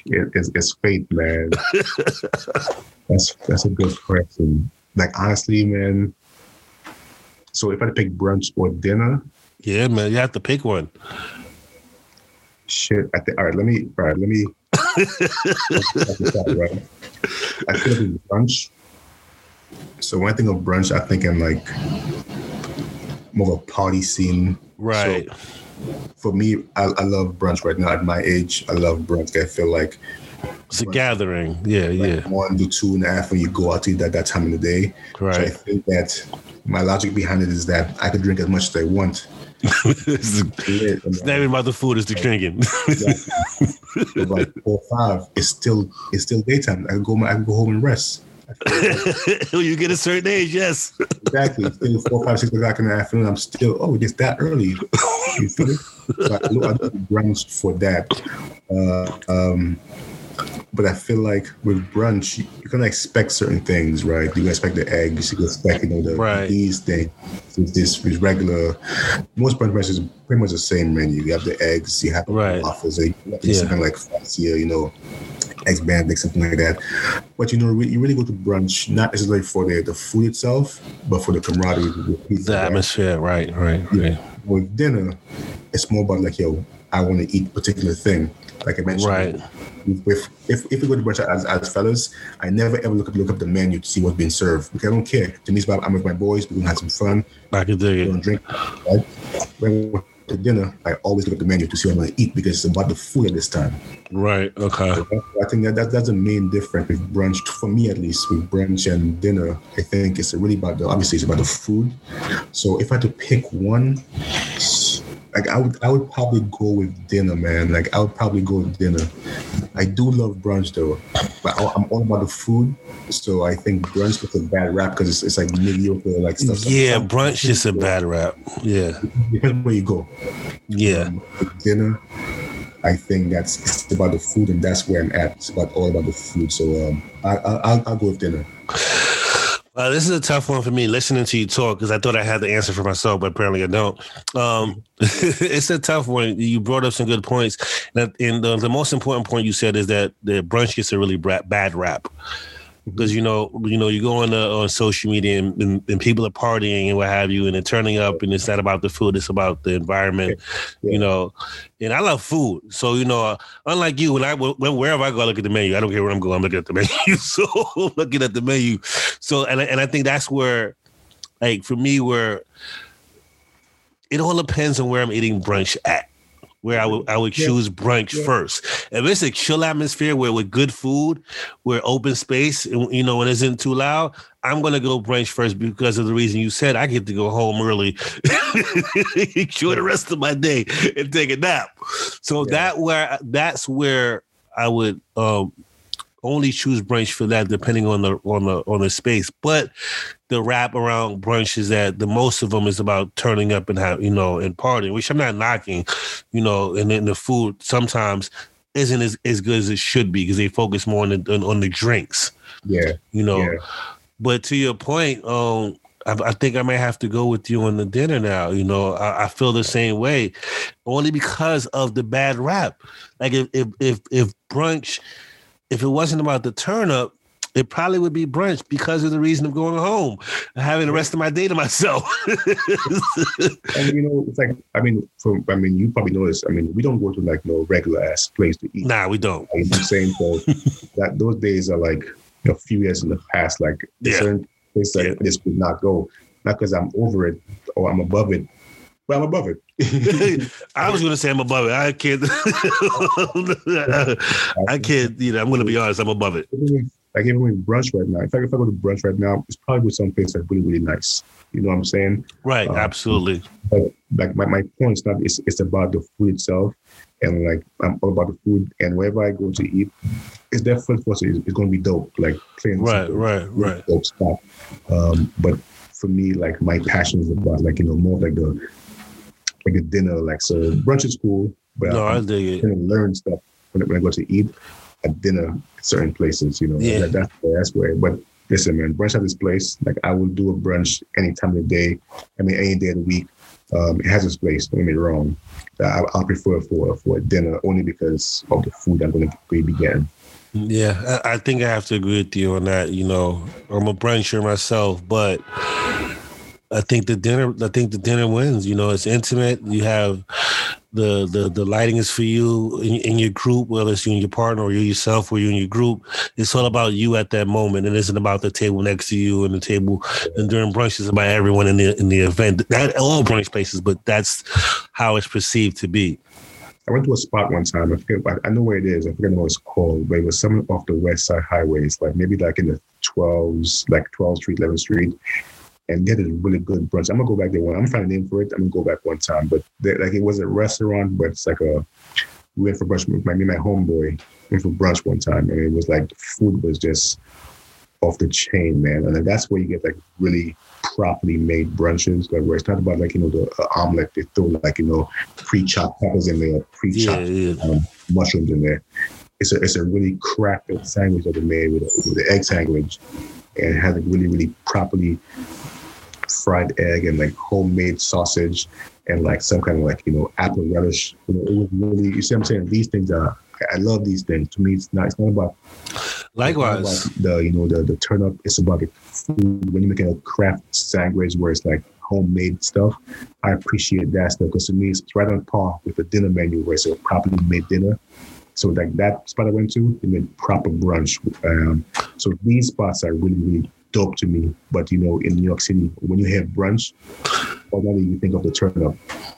It, it's, it's fate, man. that's that's a good question. Like honestly, man. So if I had to pick brunch or dinner, yeah, man, you have to pick one. shit. I think all right. Let me all right. Let me. right. I like brunch. So when I think of brunch, I think in like more of a party scene. Right. So for me, I, I love brunch right now. At my age, I love brunch. I feel like it's a gathering. Yeah, like yeah. one to two and a half when you go out to eat at that time of the day. So I think that my logic behind it is that I could drink as much as I want. it's it's not even about the food, it's the drinking. then like four five, it's still it's still daytime. I can go I can go home and rest. you get a certain age, yes. Exactly. Four, five, six o'clock in the afternoon. I'm still oh, it's that early. So I look I brunch for that. Uh, um, but I feel like with brunch, you, you can expect certain things, right? You expect the eggs, you expect you know the Right. these things. With this with regular, most brunch restaurants is pretty much the same menu. You have the eggs, you have the Right. waffles, you have Yeah. something like fancier, you know, eggs Benedict, something like that. But you know, you really go to brunch not necessarily for the, the food itself, but for the camaraderie. with people, The right? atmosphere, right, right, right. With dinner, it's more about like, yo, I want to eat a particular thing. Like I mentioned, Right. With, if if we go to brunch as, as fellas, I never ever look up look up the menu to see what's being served because I don't care. To me, it's about I'm with my boys. We're gonna have some fun. I can dig it. drink. Right? When we're to dinner, I always look at the menu to see what I'm gonna eat because it's about the food at this time. Right. Okay. I think that, that that's the main difference with brunch for me at least with brunch and dinner. I think it's really about the obviously it's about the food. So if I had to pick one, like I would I would probably go with dinner, man. Like I would probably go with dinner. I do love brunch though, but I- I'm all about the food. So I think brunch gets a bad rap because it's, it's like mediocre, like stuff. Yeah, some- brunch is a bad rap. Yeah. Depends where you go. Yeah. Um, dinner, I think that's it's about the food, and that's where I'm at. It's about all about the food. So um, I, I, I'll, I'll go with dinner. Uh, this is a tough one for me listening to you talk because I thought I had the answer for myself, but apparently I don't. Um, it's a tough one. You brought up some good points. And, the, the most important point you said is that the brunch gets a really bad rap. Because you know, you know, you go on uh, on social media and, and, and people are partying and what have you, and they're turning up, and it's not about the food; it's about the environment, Yeah. you know. And I love food, so you know, uh, unlike you, when I when, wherever I go, I look at the menu. I don't care where I'm going, I'm looking at the menu. so looking at the menu. So and and I think that's where, like for me, where it all depends on where I'm eating brunch at. Where I would I would Yeah. choose brunch Yeah. first. If it's a chill atmosphere where with good food, where open space, you know, when it isn't too loud, I'm gonna go brunch first because of the reason you said. I get to go home early, enjoy the rest of my day, and take a nap. So Yeah. that where that's where I would um only choose brunch for that, depending on the on the on the space. But the wrap around brunch is that the most of them is about turning up and have you know and partying, which I'm not knocking, you know. And then the food sometimes isn't as, as good as it should be because they focus more on the on, on the drinks, Yeah, you know. yeah, But to your point, um, I, I think I may have to go with you on the dinner now. You know, I, I feel the same way, only because of the bad rap. Like if if if, if brunch, if it wasn't about the turn up, it probably would be brunch because of the reason of going home, and having the rest of my day to myself. and you know, it's like I mean, from I mean, you probably know this. I mean, we don't go to like no regular ass place to eat. nah, we don't. You know what I'm saying? So that those days are like a few years in the past. Like Yeah. certain places Yeah. Just would not go, not because I'm over it or I'm above it, but I'm above it. I was gonna say I'm above it. I can't. I can't. You know, I'm gonna be honest. I'm above it. Like even with brunch right now. In fact, if I go to brunch right now, it's probably with some place that's really, really nice. You know what I'm saying? Right. Uh, absolutely. But like my, my point is not it's, it's about the food itself. and like I'm all about the food. And wherever I go to eat, it's definitely for. It's, it's going to be dope. Like plain Right, right, right. dope spot. Um, but for me, like my passion is about like you know more like the like a dinner. Like so, brunch is cool, but No, I I'm dig it. to learn stuff when, I- when I go to eat at dinner certain places. You know, Yeah. that, that's where that's where. But listen, man, brunch at this place. Like I will do a brunch any time of the day. I mean, any day of the week. Um, it has its place. Don't get me wrong. I, I'll prefer for for dinner only because of the food I'm going to be getting. Yeah, I, I think I have to agree with you on that. You know, I'm a bruncher myself, but I think the dinner. I think the dinner wins. You know, it's intimate. You have the the the lighting is for you in, in your group, whether it's you and your partner or you yourself or you and your group. It's all about you at that moment. It isn't about the table next to you and the table. And during brunch, it's about everyone in the in the event. That all brunch places, but that's how it's perceived to be. I went to a spot one time. I forget. I- know where it is. I forget what it's called, but it was somewhere off the West Side highways, like maybe like in the 12s, like 12th Street, 11th Street. And they had a really good brunch. I'm gonna go back there. One. I'm trying to name for it. I'm gonna go back one time. But they, like it was a restaurant, but it's like a. We went for brunch. with My me, my homeboy went for brunch one time, and it was like the food was just off the chain, man. And that's where you get like really properly made brunches, like where it's not about like you know the uh, omelet. They throw like you know pre-chopped peppers in there, pre-chopped yeah. um, mushrooms in there. It's a it's a really crafted sandwich that they made with, with the egg sandwich, and it had a really really properly fried egg and like homemade sausage and like some kind of like you know apple relish. You know, it was really you see what I'm saying. These things are I love these things. To me, it's not it's not about Likewise. it's not about the you know the the turn up. It's about the food when you're making a craft sandwich where it's like homemade stuff. I appreciate that stuff because to me it's right on par with the dinner menu where it's a properly made dinner. So like that spot I went to, they made proper brunch. Um, so these spots are really really dope to me. But you know, in New York City, when you have brunch, ordinarily you think of the turn up,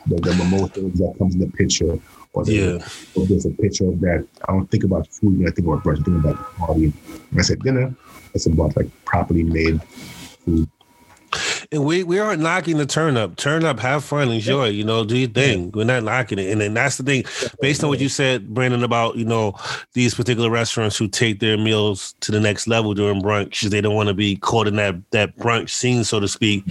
the, the mimosas that comes in the picture, or the, Yeah. or there's a picture of that. I don't think about food when I think about brunch. I think about party. When I said dinner, it's about like properly made food. And we, we aren't knocking the turn up. Turn up, have fun, enjoy, you know, do your thing. We're not knocking it. And then that's the thing, based on what you said, Brandon, about, you know, these particular restaurants who take their meals to the next level during brunch they don't want to be caught in that that brunch scene, so to speak.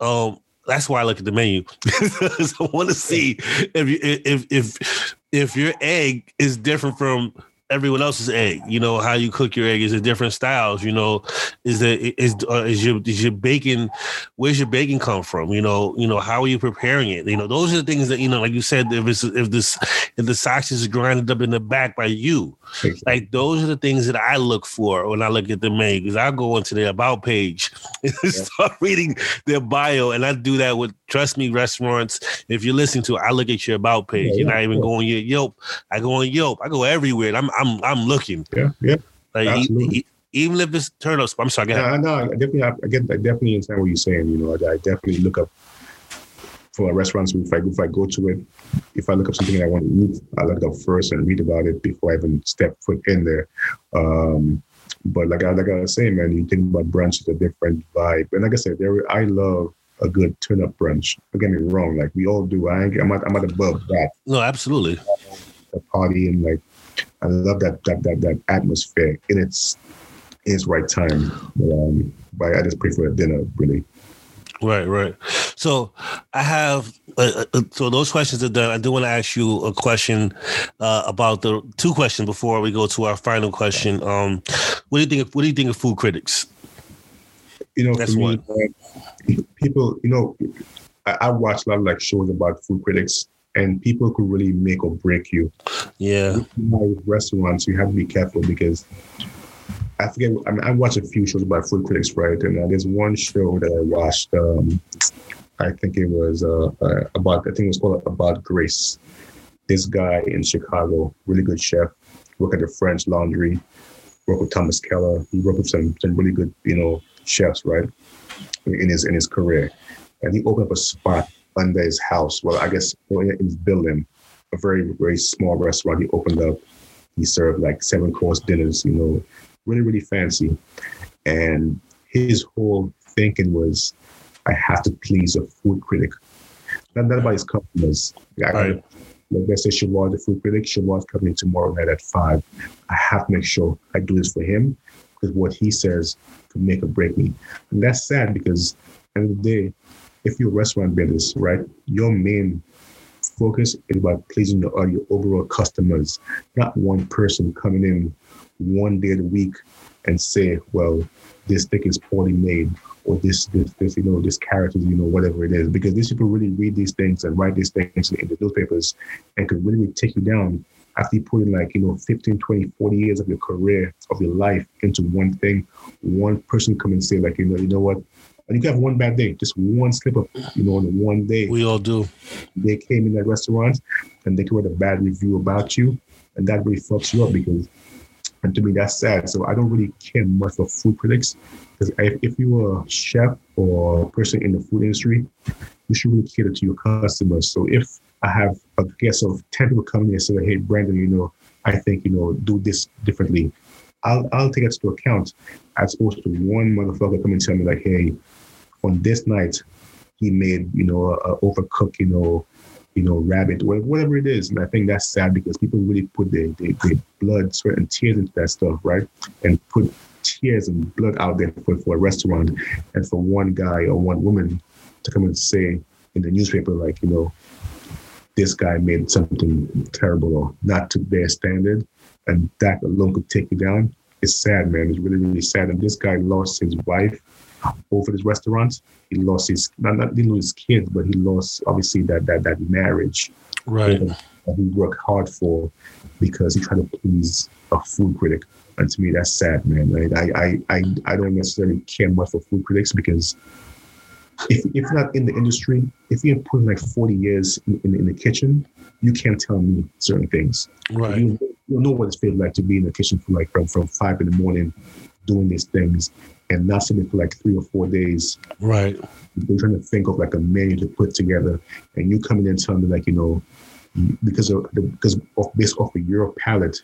Um, that's why I look at the menu. 'Cause I want to see if you if if if your egg is different from everyone else's egg. You know how you cook your egg is it different styles. You know, is it is uh, is your is your bacon? Where's your bacon come from? You know, you know how are you preparing it? You know, those are the things that you know, like you said, if it's if this if the sausage is grinded up in the back by you, like those are the things that I look for when I look at the menu because I go into their about page and start reading their bio, and I do that with trust me restaurants. If you're listening to, it, I look at your about page. Yeah, You're yeah, not even yeah. going your Yelp. I go on Yelp. I go everywhere. I'm I'm I'm looking. Yeah, yeah. Like even if it's turnips. I'm sorry. No, no, I definitely, I get, I definitely understand what you're saying. You know, I, I definitely look up for restaurants. If I if I go to it, if I look up something I want to eat, I look it up first and read about it before I even step foot in there. Um, but like I like I was saying, man, you think about brunch, it's a different vibe. And like I said, there I love a good turn up brunch. Don't get me wrong, like we all do. I I'm not I'm not above that. No, absolutely. The party and like I love that that that that atmosphere in its in its right time. Um, but I just prefer a dinner really. Right, right. So I have uh, uh, so those questions are done. I do want to ask you a question uh, about the two questions before we go to our final question. Um, what do you think? Of, what do you think of food critics? You know, That's for me, uh, people, you know, I, I watch a lot of like shows about food critics, and people could really make or break you. Yeah, My restaurants, you have to be careful because I forget. I mean, I watch a few shows about food critics, right? And uh, there's one show that I watched. Um, I think it was uh, uh, about. I think it was called About Grace. This guy in Chicago, really good chef, worked at the French Laundry, worked with Thomas Keller. He worked with some some really good, you know, chefs, right? In his in his career, and he opened up a spot under his house. Well, I guess in his building, a very very small restaurant. He opened up. He served like seven course dinners, you know, really really fancy. And his whole thinking was, I have to please a food critic. Not, not about his customers. I Right. like let's say Shabazz, the food critic, Shabazz coming tomorrow night at five. I have to make sure I do this for him what he says could make or break me. And that's sad because at the end of the day, if you're a restaurant business, right, your main focus is about pleasing your, uh, your overall customers, not one person coming in one day a week and say, well, this stick is poorly made or this, this, this, you know, this character, you know, whatever it is. Because these people really read these things and write these things in the newspapers and could really take you down after you put in like, you know, 15, 20, 40 years of your career, of your life into one thing. One person come and say, like, you know, you know what? And you can have one bad day, just one slip up, you know, on one day. We all do. They came in that restaurant and they write a bad review about you. And that really fucks you up because and to me, that's sad. So I don't really care much for food critics because if, if you're a chef or a person in the food industry, you should really cater to your customers. So if I have a guest of 10 people coming and say, hey, Brandon, you know, I think, you know, do this differently. I'll, I'll take that to account as opposed to one motherfucker coming and tell me like, hey, on this night, he made, you know, a, overcooked, you know, you know, rabbit, whatever it is. And I think that's sad because people really put their, their, their, blood, sweat, and tears into that stuff, right? And put tears and blood out there for, for a restaurant. And for one guy or one woman to come and say in the newspaper, like, you know, this guy made something terrible or not to their standard, and that alone could take you down. It's sad, man. It's really, really sad. And this guy lost his wife over his restaurant. He lost his not, not didn't lose his kids, but he lost obviously that that that marriage. Right. That he worked hard for because he tried to please a food critic. And to me, that's sad, man. Right? I, I, I, I don't necessarily care much for food critics because if, if not in the industry, if you're putting like 40 years in, in, in, the kitchen, you can't tell me certain things. Right. You, you know what it's feels like to be in the kitchen for like from, from five in the morning doing these things and not sitting for like three or four days. Right. They're trying to think of like a menu to put together, and you come in and tell me like you know because of the, because of based off of your palate,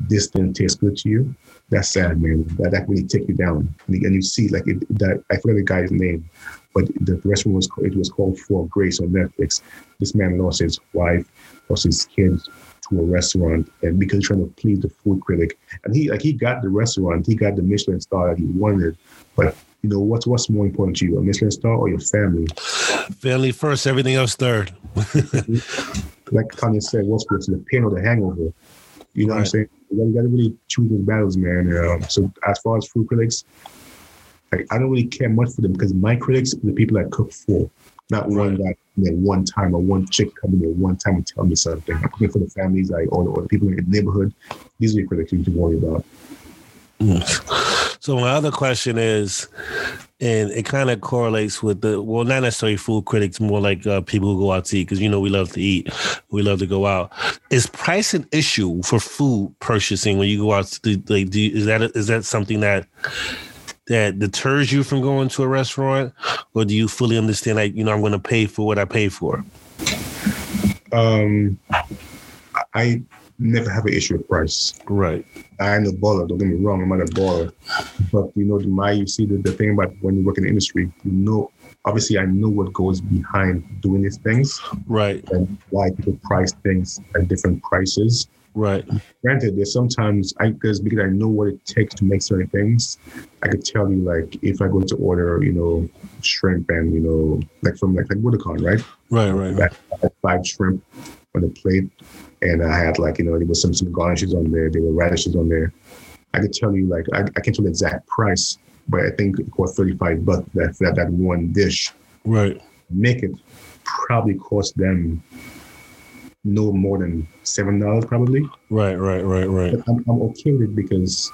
this didn't taste good to you. That's sad, man. That that really take you down, and you see like it, that. I forget the guy's name, but the restaurant was it was called For Grace on Netflix. This man lost his wife, lost his kids, to a restaurant and because he's trying to please the food critic. And he like he got the restaurant, he got the Michelin star that he wanted. But you know what's what's more important to you, a Michelin star or your family? Family first, everything else third. like Tanya said, what's worse, the pain or the hangover? You know right. what I'm saying? You gotta, really choose those battles, man. Um, so as far as food critics, like I don't really care much for them because my critics are the people I cook for. Not right. one guy at one time or one chick coming in one time and tell me something. I'm cooking for the families, like or, or the people in the neighborhood. These are the critics you need to worry about. So my other question is, and it kind of correlates with the well, not necessarily food critics, more like uh, people who go out to eat because you know we love to eat, we love to go out. Is price an issue for food purchasing when you go out? To, like, do, is that is that something that that deters you from going to a restaurant, or do you fully understand like you know I'm going to pay for what I pay for? Um, I never have an issue with price. Right. I'm a baller. Don't get me wrong. I'm not a baller, but you know, my you see the, the thing about when you work in the industry, you know, obviously I know what goes behind doing these things. Right. And why people price things at different prices. Right. Granted, there's sometimes I because because I know what it takes to make certain things. I could tell you like if I go to order, you know, shrimp and you know, like from like like Buddakan, right? Right, right. right. I five shrimp on the plate, and I had like you know there was some some garnishes on there, there were radishes on there. I could tell you like I, I can't tell the exact price, but I think it cost thirty five bucks that that that one dish. Right. Make it probably cost them no more than seven dollars probably. Right, right, right, right. But I'm, I'm okay with it because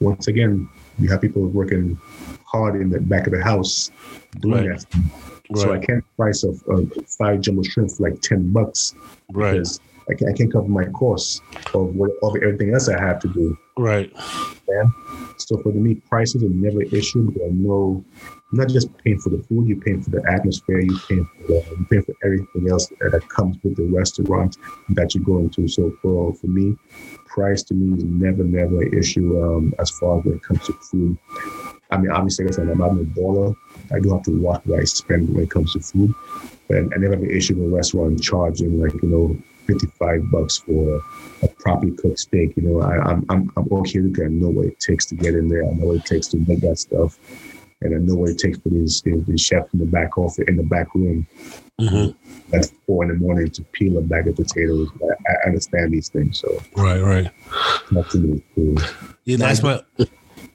once again, you have people working hard in the back of the house doing right. that. Right. So I can't price of five jumbo shrimp for like ten bucks right. because I can't, I can't cover my costs of what of everything else I have to do. Right. Yeah. So for me, prices are never an issue because I know not just paying for the food, you're paying for the atmosphere, you're paying for, the, you're paying for everything else that comes with the restaurant that you're going to. So for, for me, price to me is never, never an issue um, as far as when it comes to food. I mean, obviously, like I said, I'm not a baller. I do have to watch what I spend when it comes to food. But I never have an issue with a restaurant charging like, you know, 55 bucks for a properly cooked steak. You know, I, I'm, I'm, I'm okay with that. I know what it takes to get in there. I know what it takes to make that stuff. And I know what it takes for these, these chefs in the back office, in the back room Mm-hmm. at four in the morning to peel a bag of potatoes. I, I understand these things. So Right, right. not to. Cool. Yeah, that's my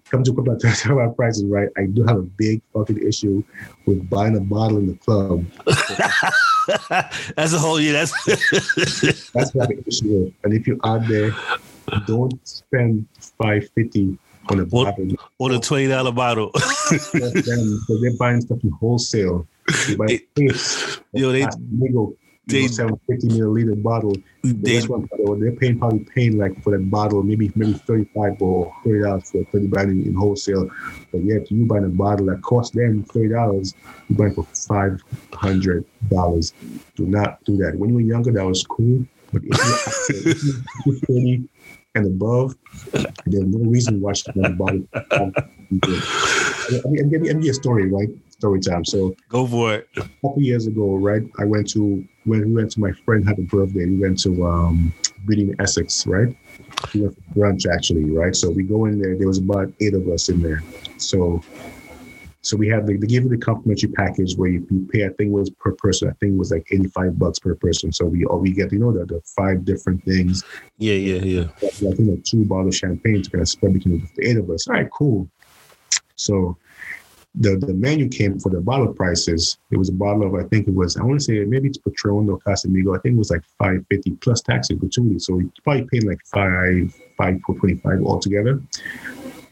Come to about talk about prices, right? I do have a big fucking issue with buying a bottle in the club. that's a whole year. That's That's what the issue is. And if you're there, don't spend five fifty on a bottle. On a twenty dollar bottle. Them, because they're buying stuff in wholesale. They buy They- case, Yo, they- Migo, they- seven fifty milliliter bottle. They, they're paying probably paying like for that bottle, maybe maybe thirty five or thirty dollars for thirty dollars in, in wholesale. But yet you buying a bottle that costs them thirty dollars, you buy it for five hundred dollars. Do not do that. When you were younger, that was cool. But if you're, and above, there's no reason why you should that bottle. I mean, I'm giving you a story, right? Story time. So go for it. a couple years ago, right? I went to when we went to my friend had a birthday. We went to um Reading Essex, right? We went for brunch actually, right? So we go in there. There was about eight of us in there. So so we had the, they give you the complimentary package where you, you pay. I think it was per person. I think it was like eighty five bucks per person. So we all we get you know the, the five different things Yeah, yeah, yeah. I think know, two bottles of champagne to kind of spread between the eight of us. All right, cool. So the the menu came for the bottle prices. It was a bottle of I think it was I want to say maybe it's Patron or Casamigo. I think it was like five fifty plus tax and gratuity. So you probably paid like five five for twenty five altogether.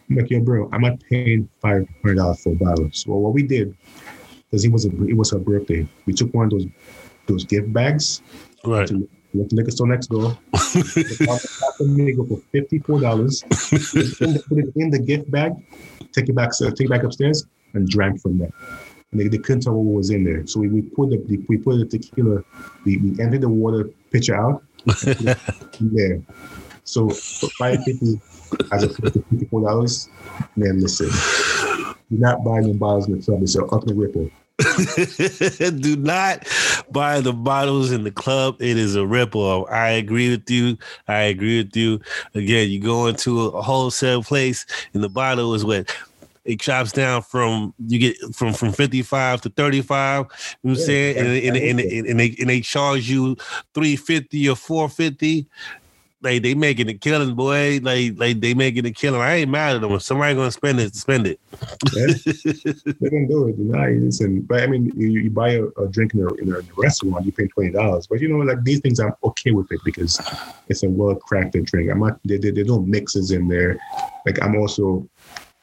I'm like, yo, bro, I'm not paying five hundred dollars for a bottle. So what we did, because it was a, it was her birthday, we took one of those those gift bags Right. to went to liquor store next door. Casamigo for fifty four dollars. Put it in the gift bag, take it back, uh, take it back upstairs, and drank from there. And they, they couldn't tell what was in there, so we, we put the we put the tequila, we, we emptied the water pitcher out there. So five fifty as a fifty four dollars, man, listen, you're not buying the bottles in the club. It's an ultimate ripple. Do not buy the bottles in the club. It is a rip-off. I agree with you. I agree with you. Again, you go into a wholesale place and the bottle is what it chops down from you get from from 55 to 35 you know what i'm saying and, and, and, and, they and they charge you 350 or 450 like they making a killing boy like like they making a killing i ain't mad at them if somebody gonna spend it spend it Yeah. they can do it. You know, listen, but I mean, you, you buy a, a drink in a, in a restaurant, you pay twenty dollars. But you know, like these things, I'm okay with it because it's a well crafted drink. I'm not. There, there, there's no mixes in there. Like I'm also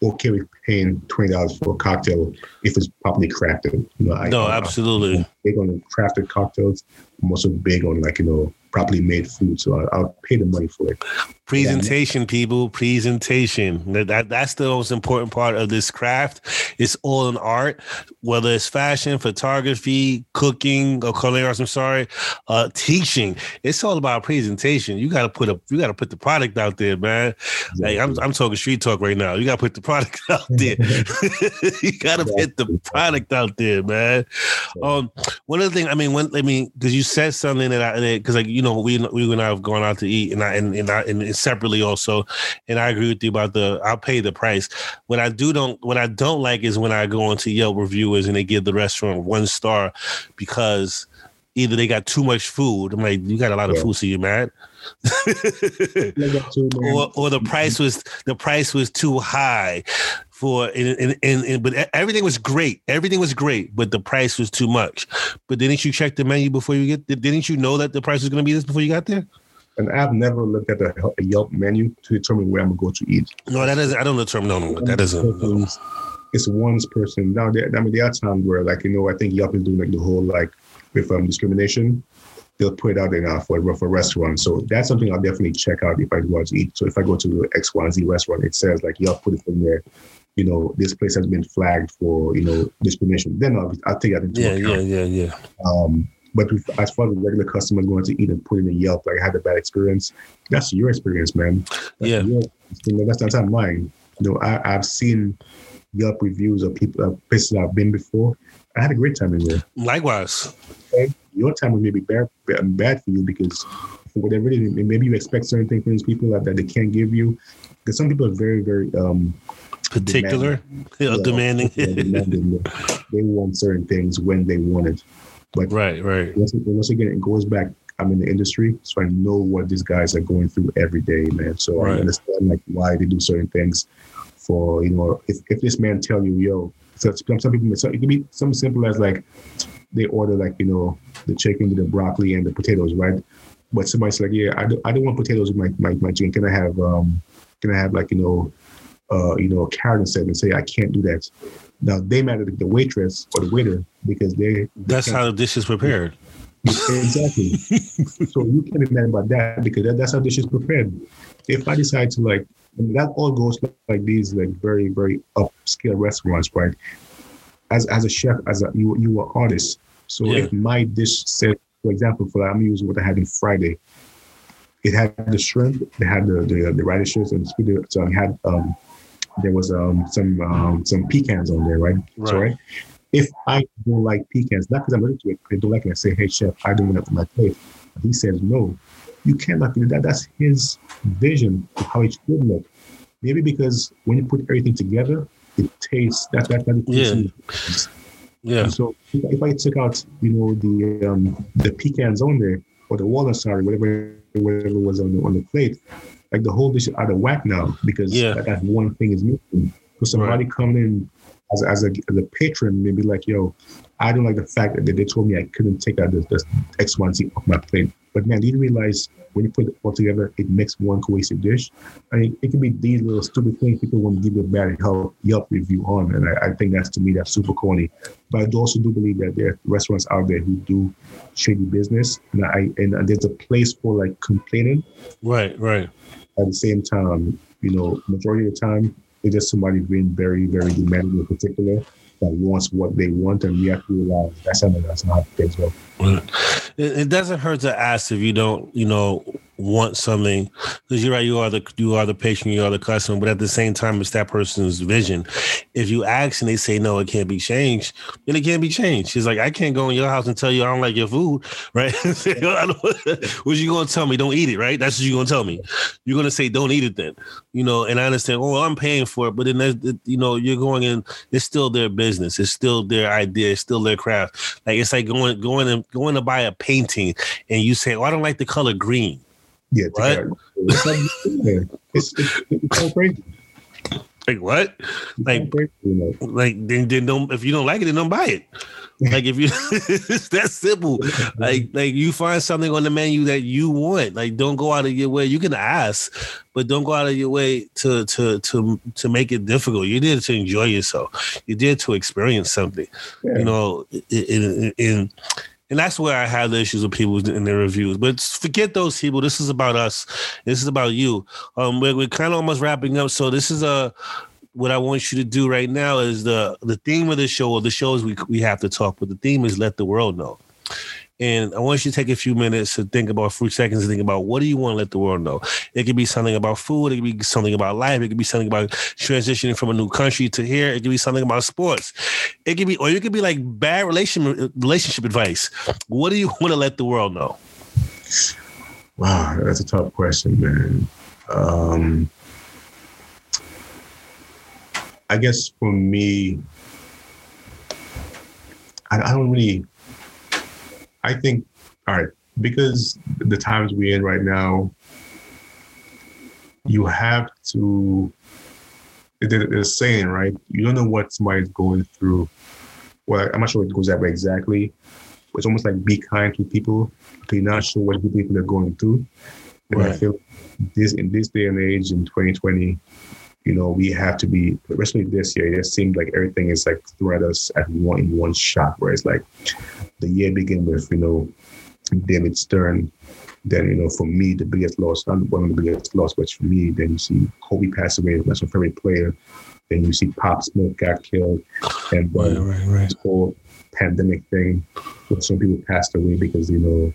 okay with paying twenty dollars for a cocktail if it's properly crafted. You know, I, no I'm absolutely big on crafted cocktails. I'm also big on like you know properly made food. So I, I'll pay the money for it. presentation people presentation. That, that that's the most important part of this craft. It's all an art whether it's fashion photography cooking or culinary arts i'm sorry uh teaching. It's all about presentation. You got to put a you got to put the product out there man. Like I'm, I'm talking street talk right now. You got to put the product out there. You got to put the product out there man. Um one of the things i mean when i mean because you said something that i because like you know we we and i have gone out to eat and i and, and i and separately also and i agree with you about the i'll pay the price. What i do don't what i don't like is when i go into yelp reviewers and they give the restaurant one star because either they got too much food. I'm like you got a lot of Yeah. food so you mad Like that too, man. or or the price was the price was too high for and, and, and, and- but everything was great everything was great but the price was too much but didn't you check the menu before you get didn't you know that the price was going to be this before you got there And I've never looked at a, a Yelp menu to determine where I'm gonna go to eat. no that doesn't i don't determine no no that doesn't no. It's one person. Now, there, I mean, there are times where, like, you know, I think Yelp is doing like the whole like with um, discrimination. They'll put it out there now for for restaurants. So that's something I'll definitely check out if I go out to eat. So if I go to X Y Z restaurant, it says like Yelp put it in there. You know, this place has been flagged for you know discrimination. Then I'll, I'll take that into yeah account. yeah yeah yeah Um, but with, as far as regular customers going to eat and putting a Yelp, like I had a bad experience, that's your experience, man. That's Yeah. know, that's not mine. You know, I, I've seen Yelp reviews of people, uh, places I've been before. I had a great time in there. likewise your time was maybe bad, bad for you because for whatever it is, maybe you expect certain things from these people that, that they can't give you. Because some people are very, very um, particular, demanding. Yeah, demanding. they want certain things when they want it. But right, right. Once, once again, it goes back. I'm in the industry, so I know what these guys are going through every day, man. So right. I understand like why they do certain things. For you know, if, if this man tell you, yo, so some people, so it could be something simple as like they order like you know the chicken with the broccoli and the potatoes, right? But somebody's like, yeah, I don't, I don't want potatoes in my, my, my chicken. Can I have um, can I have like you know, uh, you know, a carrot instead? And say I can't do that. Now they matter the waitress or the waiter because they. they That's how the dish is prepared. exactly. so you can't be mad about that because that, that's how the dish is prepared. If I decide to like, that all goes like these like very very upscale restaurants, right? As as a chef, as a you you are artist. So yeah. if my dish said, for example, for I'm using what I had in Friday, it had the shrimp, it had the the, the radishes and the so it had um there was um some um some pecans on there, right? right. So right if I don't like pecans, not because I'm allergic to it, I don't like it, I say, hey, chef, I don't want it on my plate. He says, no, you cannot do that. That's his vision of how it should look. Maybe because when you put everything together, it tastes, that, that, that yeah. Yeah. And so if, if, I took out, you know, the um, the pecans on there, or the walnuts, sorry, whatever, whatever was on the, on the plate, like the whole dish is out of whack now because yeah. that, that one thing is missing. So somebody right. coming in as, as, a, as a patron, maybe like, yo, I don't like the fact that they told me I couldn't take out this, this X, Y, Z off my plate. But man, you realize when you put it all together, it makes one cohesive dish? I mean, it can be these little stupid things people want to give you a bad Yelp, Yelp review on. And I, I, think that's, to me, that's super corny. But I also do believe that there are restaurants out there who do shady business. And, I, and there's a place for like complaining. Right, right. At the same time, you know, majority of the time, it's just somebody being very, very demanding in particular that wants what they want, and we have to realize that's not that's not. It, doesn't hurt to ask if you don't, you know, want something. Because you're right you are the you are the patient you are the customer but at the same time it's that person's vision. If you ask and they say no it can't be changed then it can't be changed. She's like i can't go in your house and tell you i don't like your food right? What you gonna tell me? Don't eat it right? That's what you're gonna tell me. You're gonna say don't eat it then you know? And i understand oh i'm paying for it but then you know you're going in it's still their business it's still their idea it's still their craft. Like it's like going going and going to buy a painting and you say oh i don't like the color green yeah, what? It's, it's, it's so crazy. Like what? Like, like then, then don't if you don't like it, then don't buy it. Like if you it's that simple. Like like you find something on the menu that you want. Like don't go out of your way. You can ask, but don't go out of your way to to to to make it difficult. You did to enjoy yourself. You did to experience something. Yeah. You know, in, in, in and that's where I have the issues with people in their reviews. But forget those people. This is about us. This is about you. Um, we're, we're kind of almost wrapping up. So this is a what I want you to do right now is the the theme of the show or the shows we we have to talk. But the theme is let the world know. And I want you to take a few minutes to think about, a few seconds to think about what do you want to let the world know. It could be something about food. It could be something about life. It could be something about transitioning from a new country to here. It could be something about sports. It could be, or it could be like bad relation relationship advice. What do you want to let the world know? Wow, that's a tough question, man. Um, I guess for me, I, I don't really I think, all right, because the times we're in right now, you have to. They're saying right. You don't know what somebody's going through. Well, I'm not sure what goes that way exactly. It's almost like be kind to people. You're not sure what people are going through. And right. I feel this in this day and age in 2020, you know, we have to be, especially this year, it seems like everything is like thrown at us at one in one shot, where it's like the year begin with, you know, David Stern. Then, you know, for me, the biggest loss, not one of the biggest loss, but for me, then you see Kobe pass away, that's my favorite player. Then you see Pop Smoke got killed. And right, right, right. this whole pandemic thing, where some people passed away because, you know,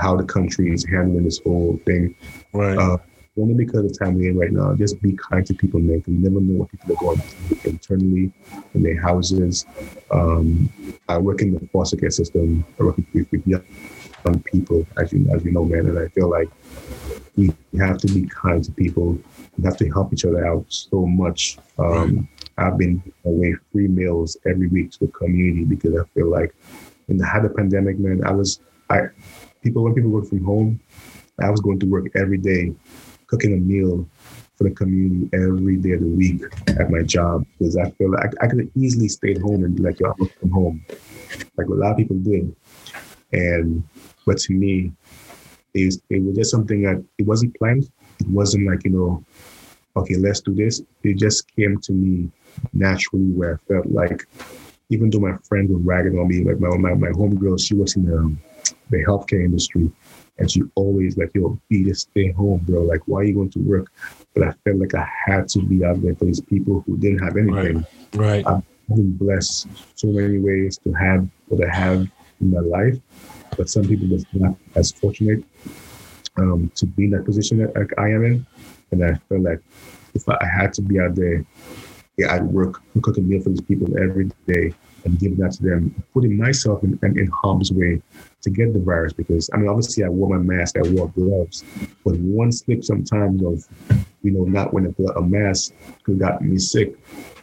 how the country is handling this whole thing. Right. Uh, only because of the time we're in right now, just be kind to people, man, you never know what people are going through internally in their houses. Um, I work in the foster care system. I work with, with young people, as you as you know, man, and I feel like we have to be kind to people. We have to help each other out so much. Um, I've been away free meals every week to the community because I feel like in the had the pandemic, man, I was I people when people work from home, I was going to work every day, cooking a meal for the community every day of the week at my job because I feel like I, could easily stayed home and be like, yo, I work from home, like a lot of people did. And but to me, it it was just something that it wasn't planned. It wasn't like you know, okay, let's do this. It just came to me naturally where I felt like, even though my friends were ragging on me, like my my, my homegirl, she works in the, the healthcare industry. And she always like, yo, be just stay home, bro. Like, why are you going to work? But I felt like I had to be out there for these people who didn't have anything. Right. right. I've been blessed so many ways to have what I have in my life. But some people just not as fortunate um, to be in that position that like I am in. And I felt like if I had to be out there, yeah, I'd work cook a meal for these people every day and giving that to them, putting myself in, in, in, harm's way to get the virus. Because I mean, obviously, I wore my mask, I wore gloves, but one slip sometimes of, you know, not wearing a, a mask could got me sick.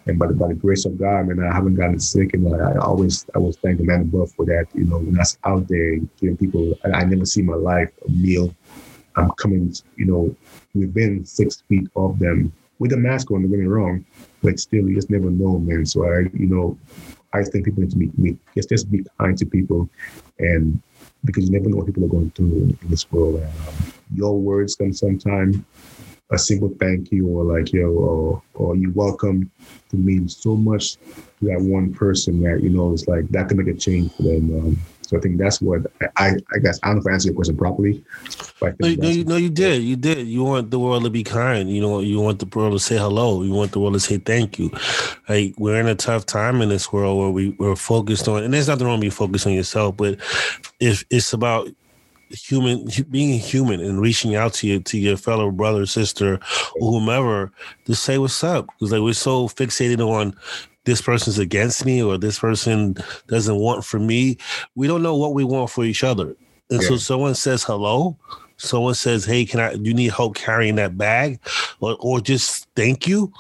And by the, by the grace of God, man, I haven't gotten sick, and I, I always I was thank the man above for that. You know, when I was out there giving people, I, I never see my life a meal. I'm coming, you know, within six feet of them with a mask on. Don't get me wrong, but still, you just never know, man. So I, you know, I think people need to be, be just just be kind to people, and because you never know what people are going through in, this world. Um, your words can sometimes a simple thank you or like yo or or you welcome to mean so much to that one person that you know it's like that can make a change for them. Um, so I think that's what I, I guess I don't know if I answered your question properly. But no, no, you, no, you did. You did. You want the world to be kind. You know, you want the world to say hello. You want the world to say thank you. Like we're in a tough time in this world where we, we're focused on, and there's nothing wrong with you focused on yourself, but if it's about human being human and reaching out to you to your fellow brother sister or whomever to say what's up because like we're so fixated on this person's against me or this person doesn't want for me. We don't know what we want for each other. And yeah. so someone says hello, someone says, Hey, can I do you need help carrying that bag? Or or just thank you.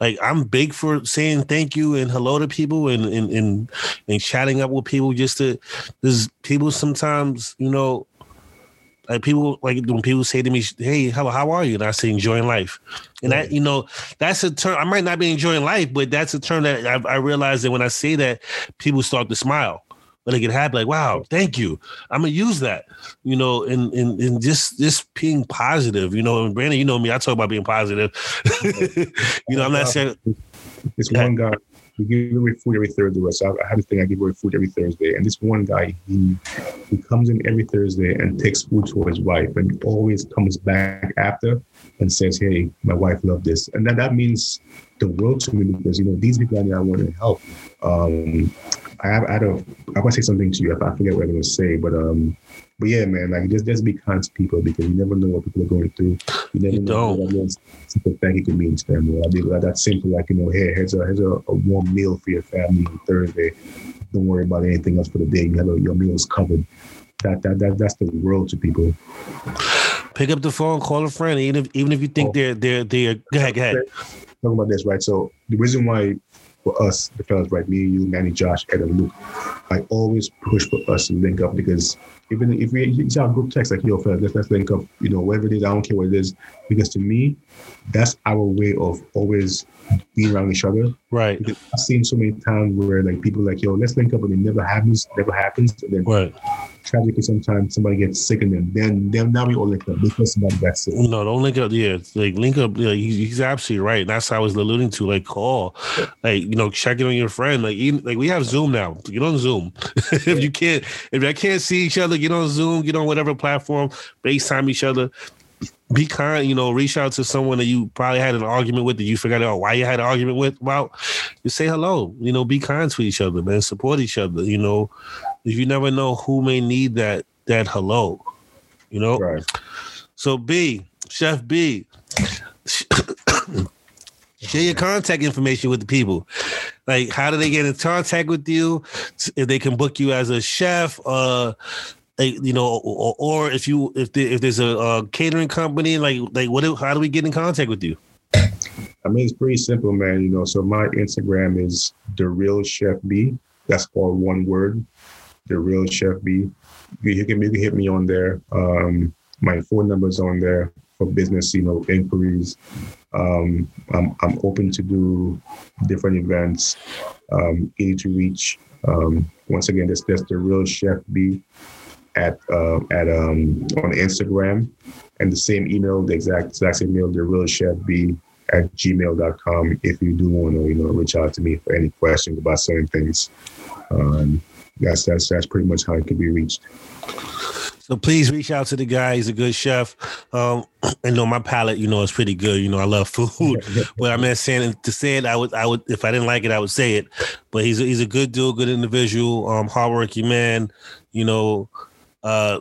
Like I'm big for saying thank you and hello to people and and and, and chatting up with people just to there's people sometimes, you know, like people like when people say to me, "Hey, how how are you?" and I say, "Enjoying life," and that you know that's a term. I might not be enjoying life, but that's a term that I, I realize that when I say that, people start to smile. But they get happy, like, "Wow, thank you." I'm gonna use that, you know, and and and just just being positive, you know. And Brandon, you know me, I talk about being positive. you know, I'm not saying. It's one guy we give away food every Thursday. So I, I have this thing I give away food every Thursday, and this one guy he he comes in every Thursday and takes food to his wife, and always comes back after and says, "Hey, my wife loved this," and that that means the world to me because you know these people I, I want to help. Um, I have I don't I want to say something to you. I forget what I'm going to say, but um, but yeah, man, like just just be kind to people because you never know what people are going through. You never you know don't. what could mean to them. I mean, like that simple, like you know, here, here's a here's a, a warm meal for your family on Thursday. Don't worry about anything else for the day. You a, your meals covered. That that that that's the world to people. Pick up the phone, call a friend, even if even if you think oh. they're they're they're. Go ahead, go ahead. Talking about this, right? So the reason why for us, the fellas, right, me, you, Manny, Josh, Ed, and Luke, I always push for us to link up because even if we it's our group text like yo fellas, let's let's link up, you know, whatever it is, I don't care what it is. Because to me, that's our way of always being around each other. Right. Because I've seen so many times where like people like, yo, let's link up and it never happens, never happens. And then right. tragically sometimes somebody gets sick and then then then now we all link up because somebody got sick. No, don't link up. Yeah, like link up. Yeah, he's absolutely right. That's how I was alluding to. Like call, like you know, checking on your friend. Like even like we have Zoom now. Get on Zoom. if you can't, if I can't see each other, get on Zoom. Get on whatever platform. FaceTime each other be kind, you know, reach out to someone that you probably had an argument with that you forgot out why you had an argument with about. You say hello, you know, be kind to each other, man. Support each other, you know. If you never know who may need that that hello, you know. Right. So B, Chef B, share your contact information with the people. Like, how do they get in contact with you? If they can book you as a chef, uh, you know, or, or if you if if there's a, a, catering company, like like what? How do we get in contact with you? I mean, it's pretty simple, man. You know, so my Instagram is the real chef B. That's all one word, the real chef B. You can you can hit me on there. Um, my phone number's on there for business, you know, inquiries. Um, I'm, I'm open to do different events, um, easy to reach. Um, once again, that's, that's the real chef B at, uh, at, um, on Instagram and the same email, the exact, exact same email, the real chef B at gmail.com. If you do want to, you know, reach out to me for any questions about certain things. Um, that's, that's, that's pretty much how it can be reached. So please reach out to the guy. He's a good chef. Um, and know my palate, you know, is pretty good. You know, I love food. but I mean, saying to say it, I would, I would, if I didn't like it, I would say it. But he's a, he's a good dude, good individual, um, hardworking man. You know, uh,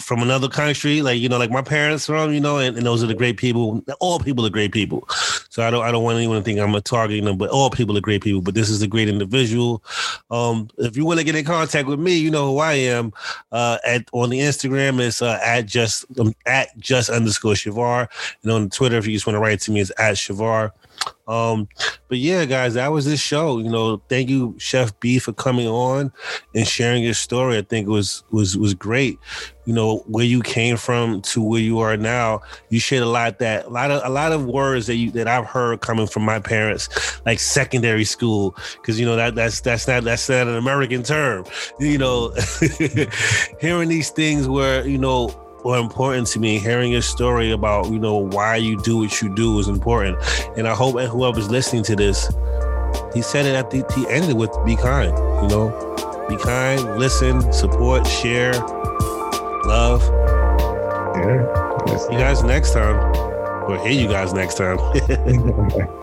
from another country, like you know, like my parents from, you know, and, and, those are the great people. All people are great people. So I don't I don't want anyone to think I'm targeting them, but all people are great people. But this is a great individual. Um, if you want to get in contact with me, you know who I am. Uh, at on the Instagram is uh, at just um, at just underscore Shavar, and on Twitter if you just want to write to me, it's at Shavar. Um, but yeah, guys, that was this show. You know, thank you, Chef B, for coming on and sharing your story. I think it was was was great. You know, where you came from to where you are now. You shared a lot that a lot of a lot of words that you that I've heard coming from my parents, like secondary school, because you know that that's that's not that's not an American term. You know, hearing these things where you know were important to me. Hearing your story about, you know, why you do what you do is important. And I hope whoever's listening to this, he said it at the, he ended with be kind, you know, be kind, listen, support, share, love. Yeah. See you guys next time. Or hear you guys next time.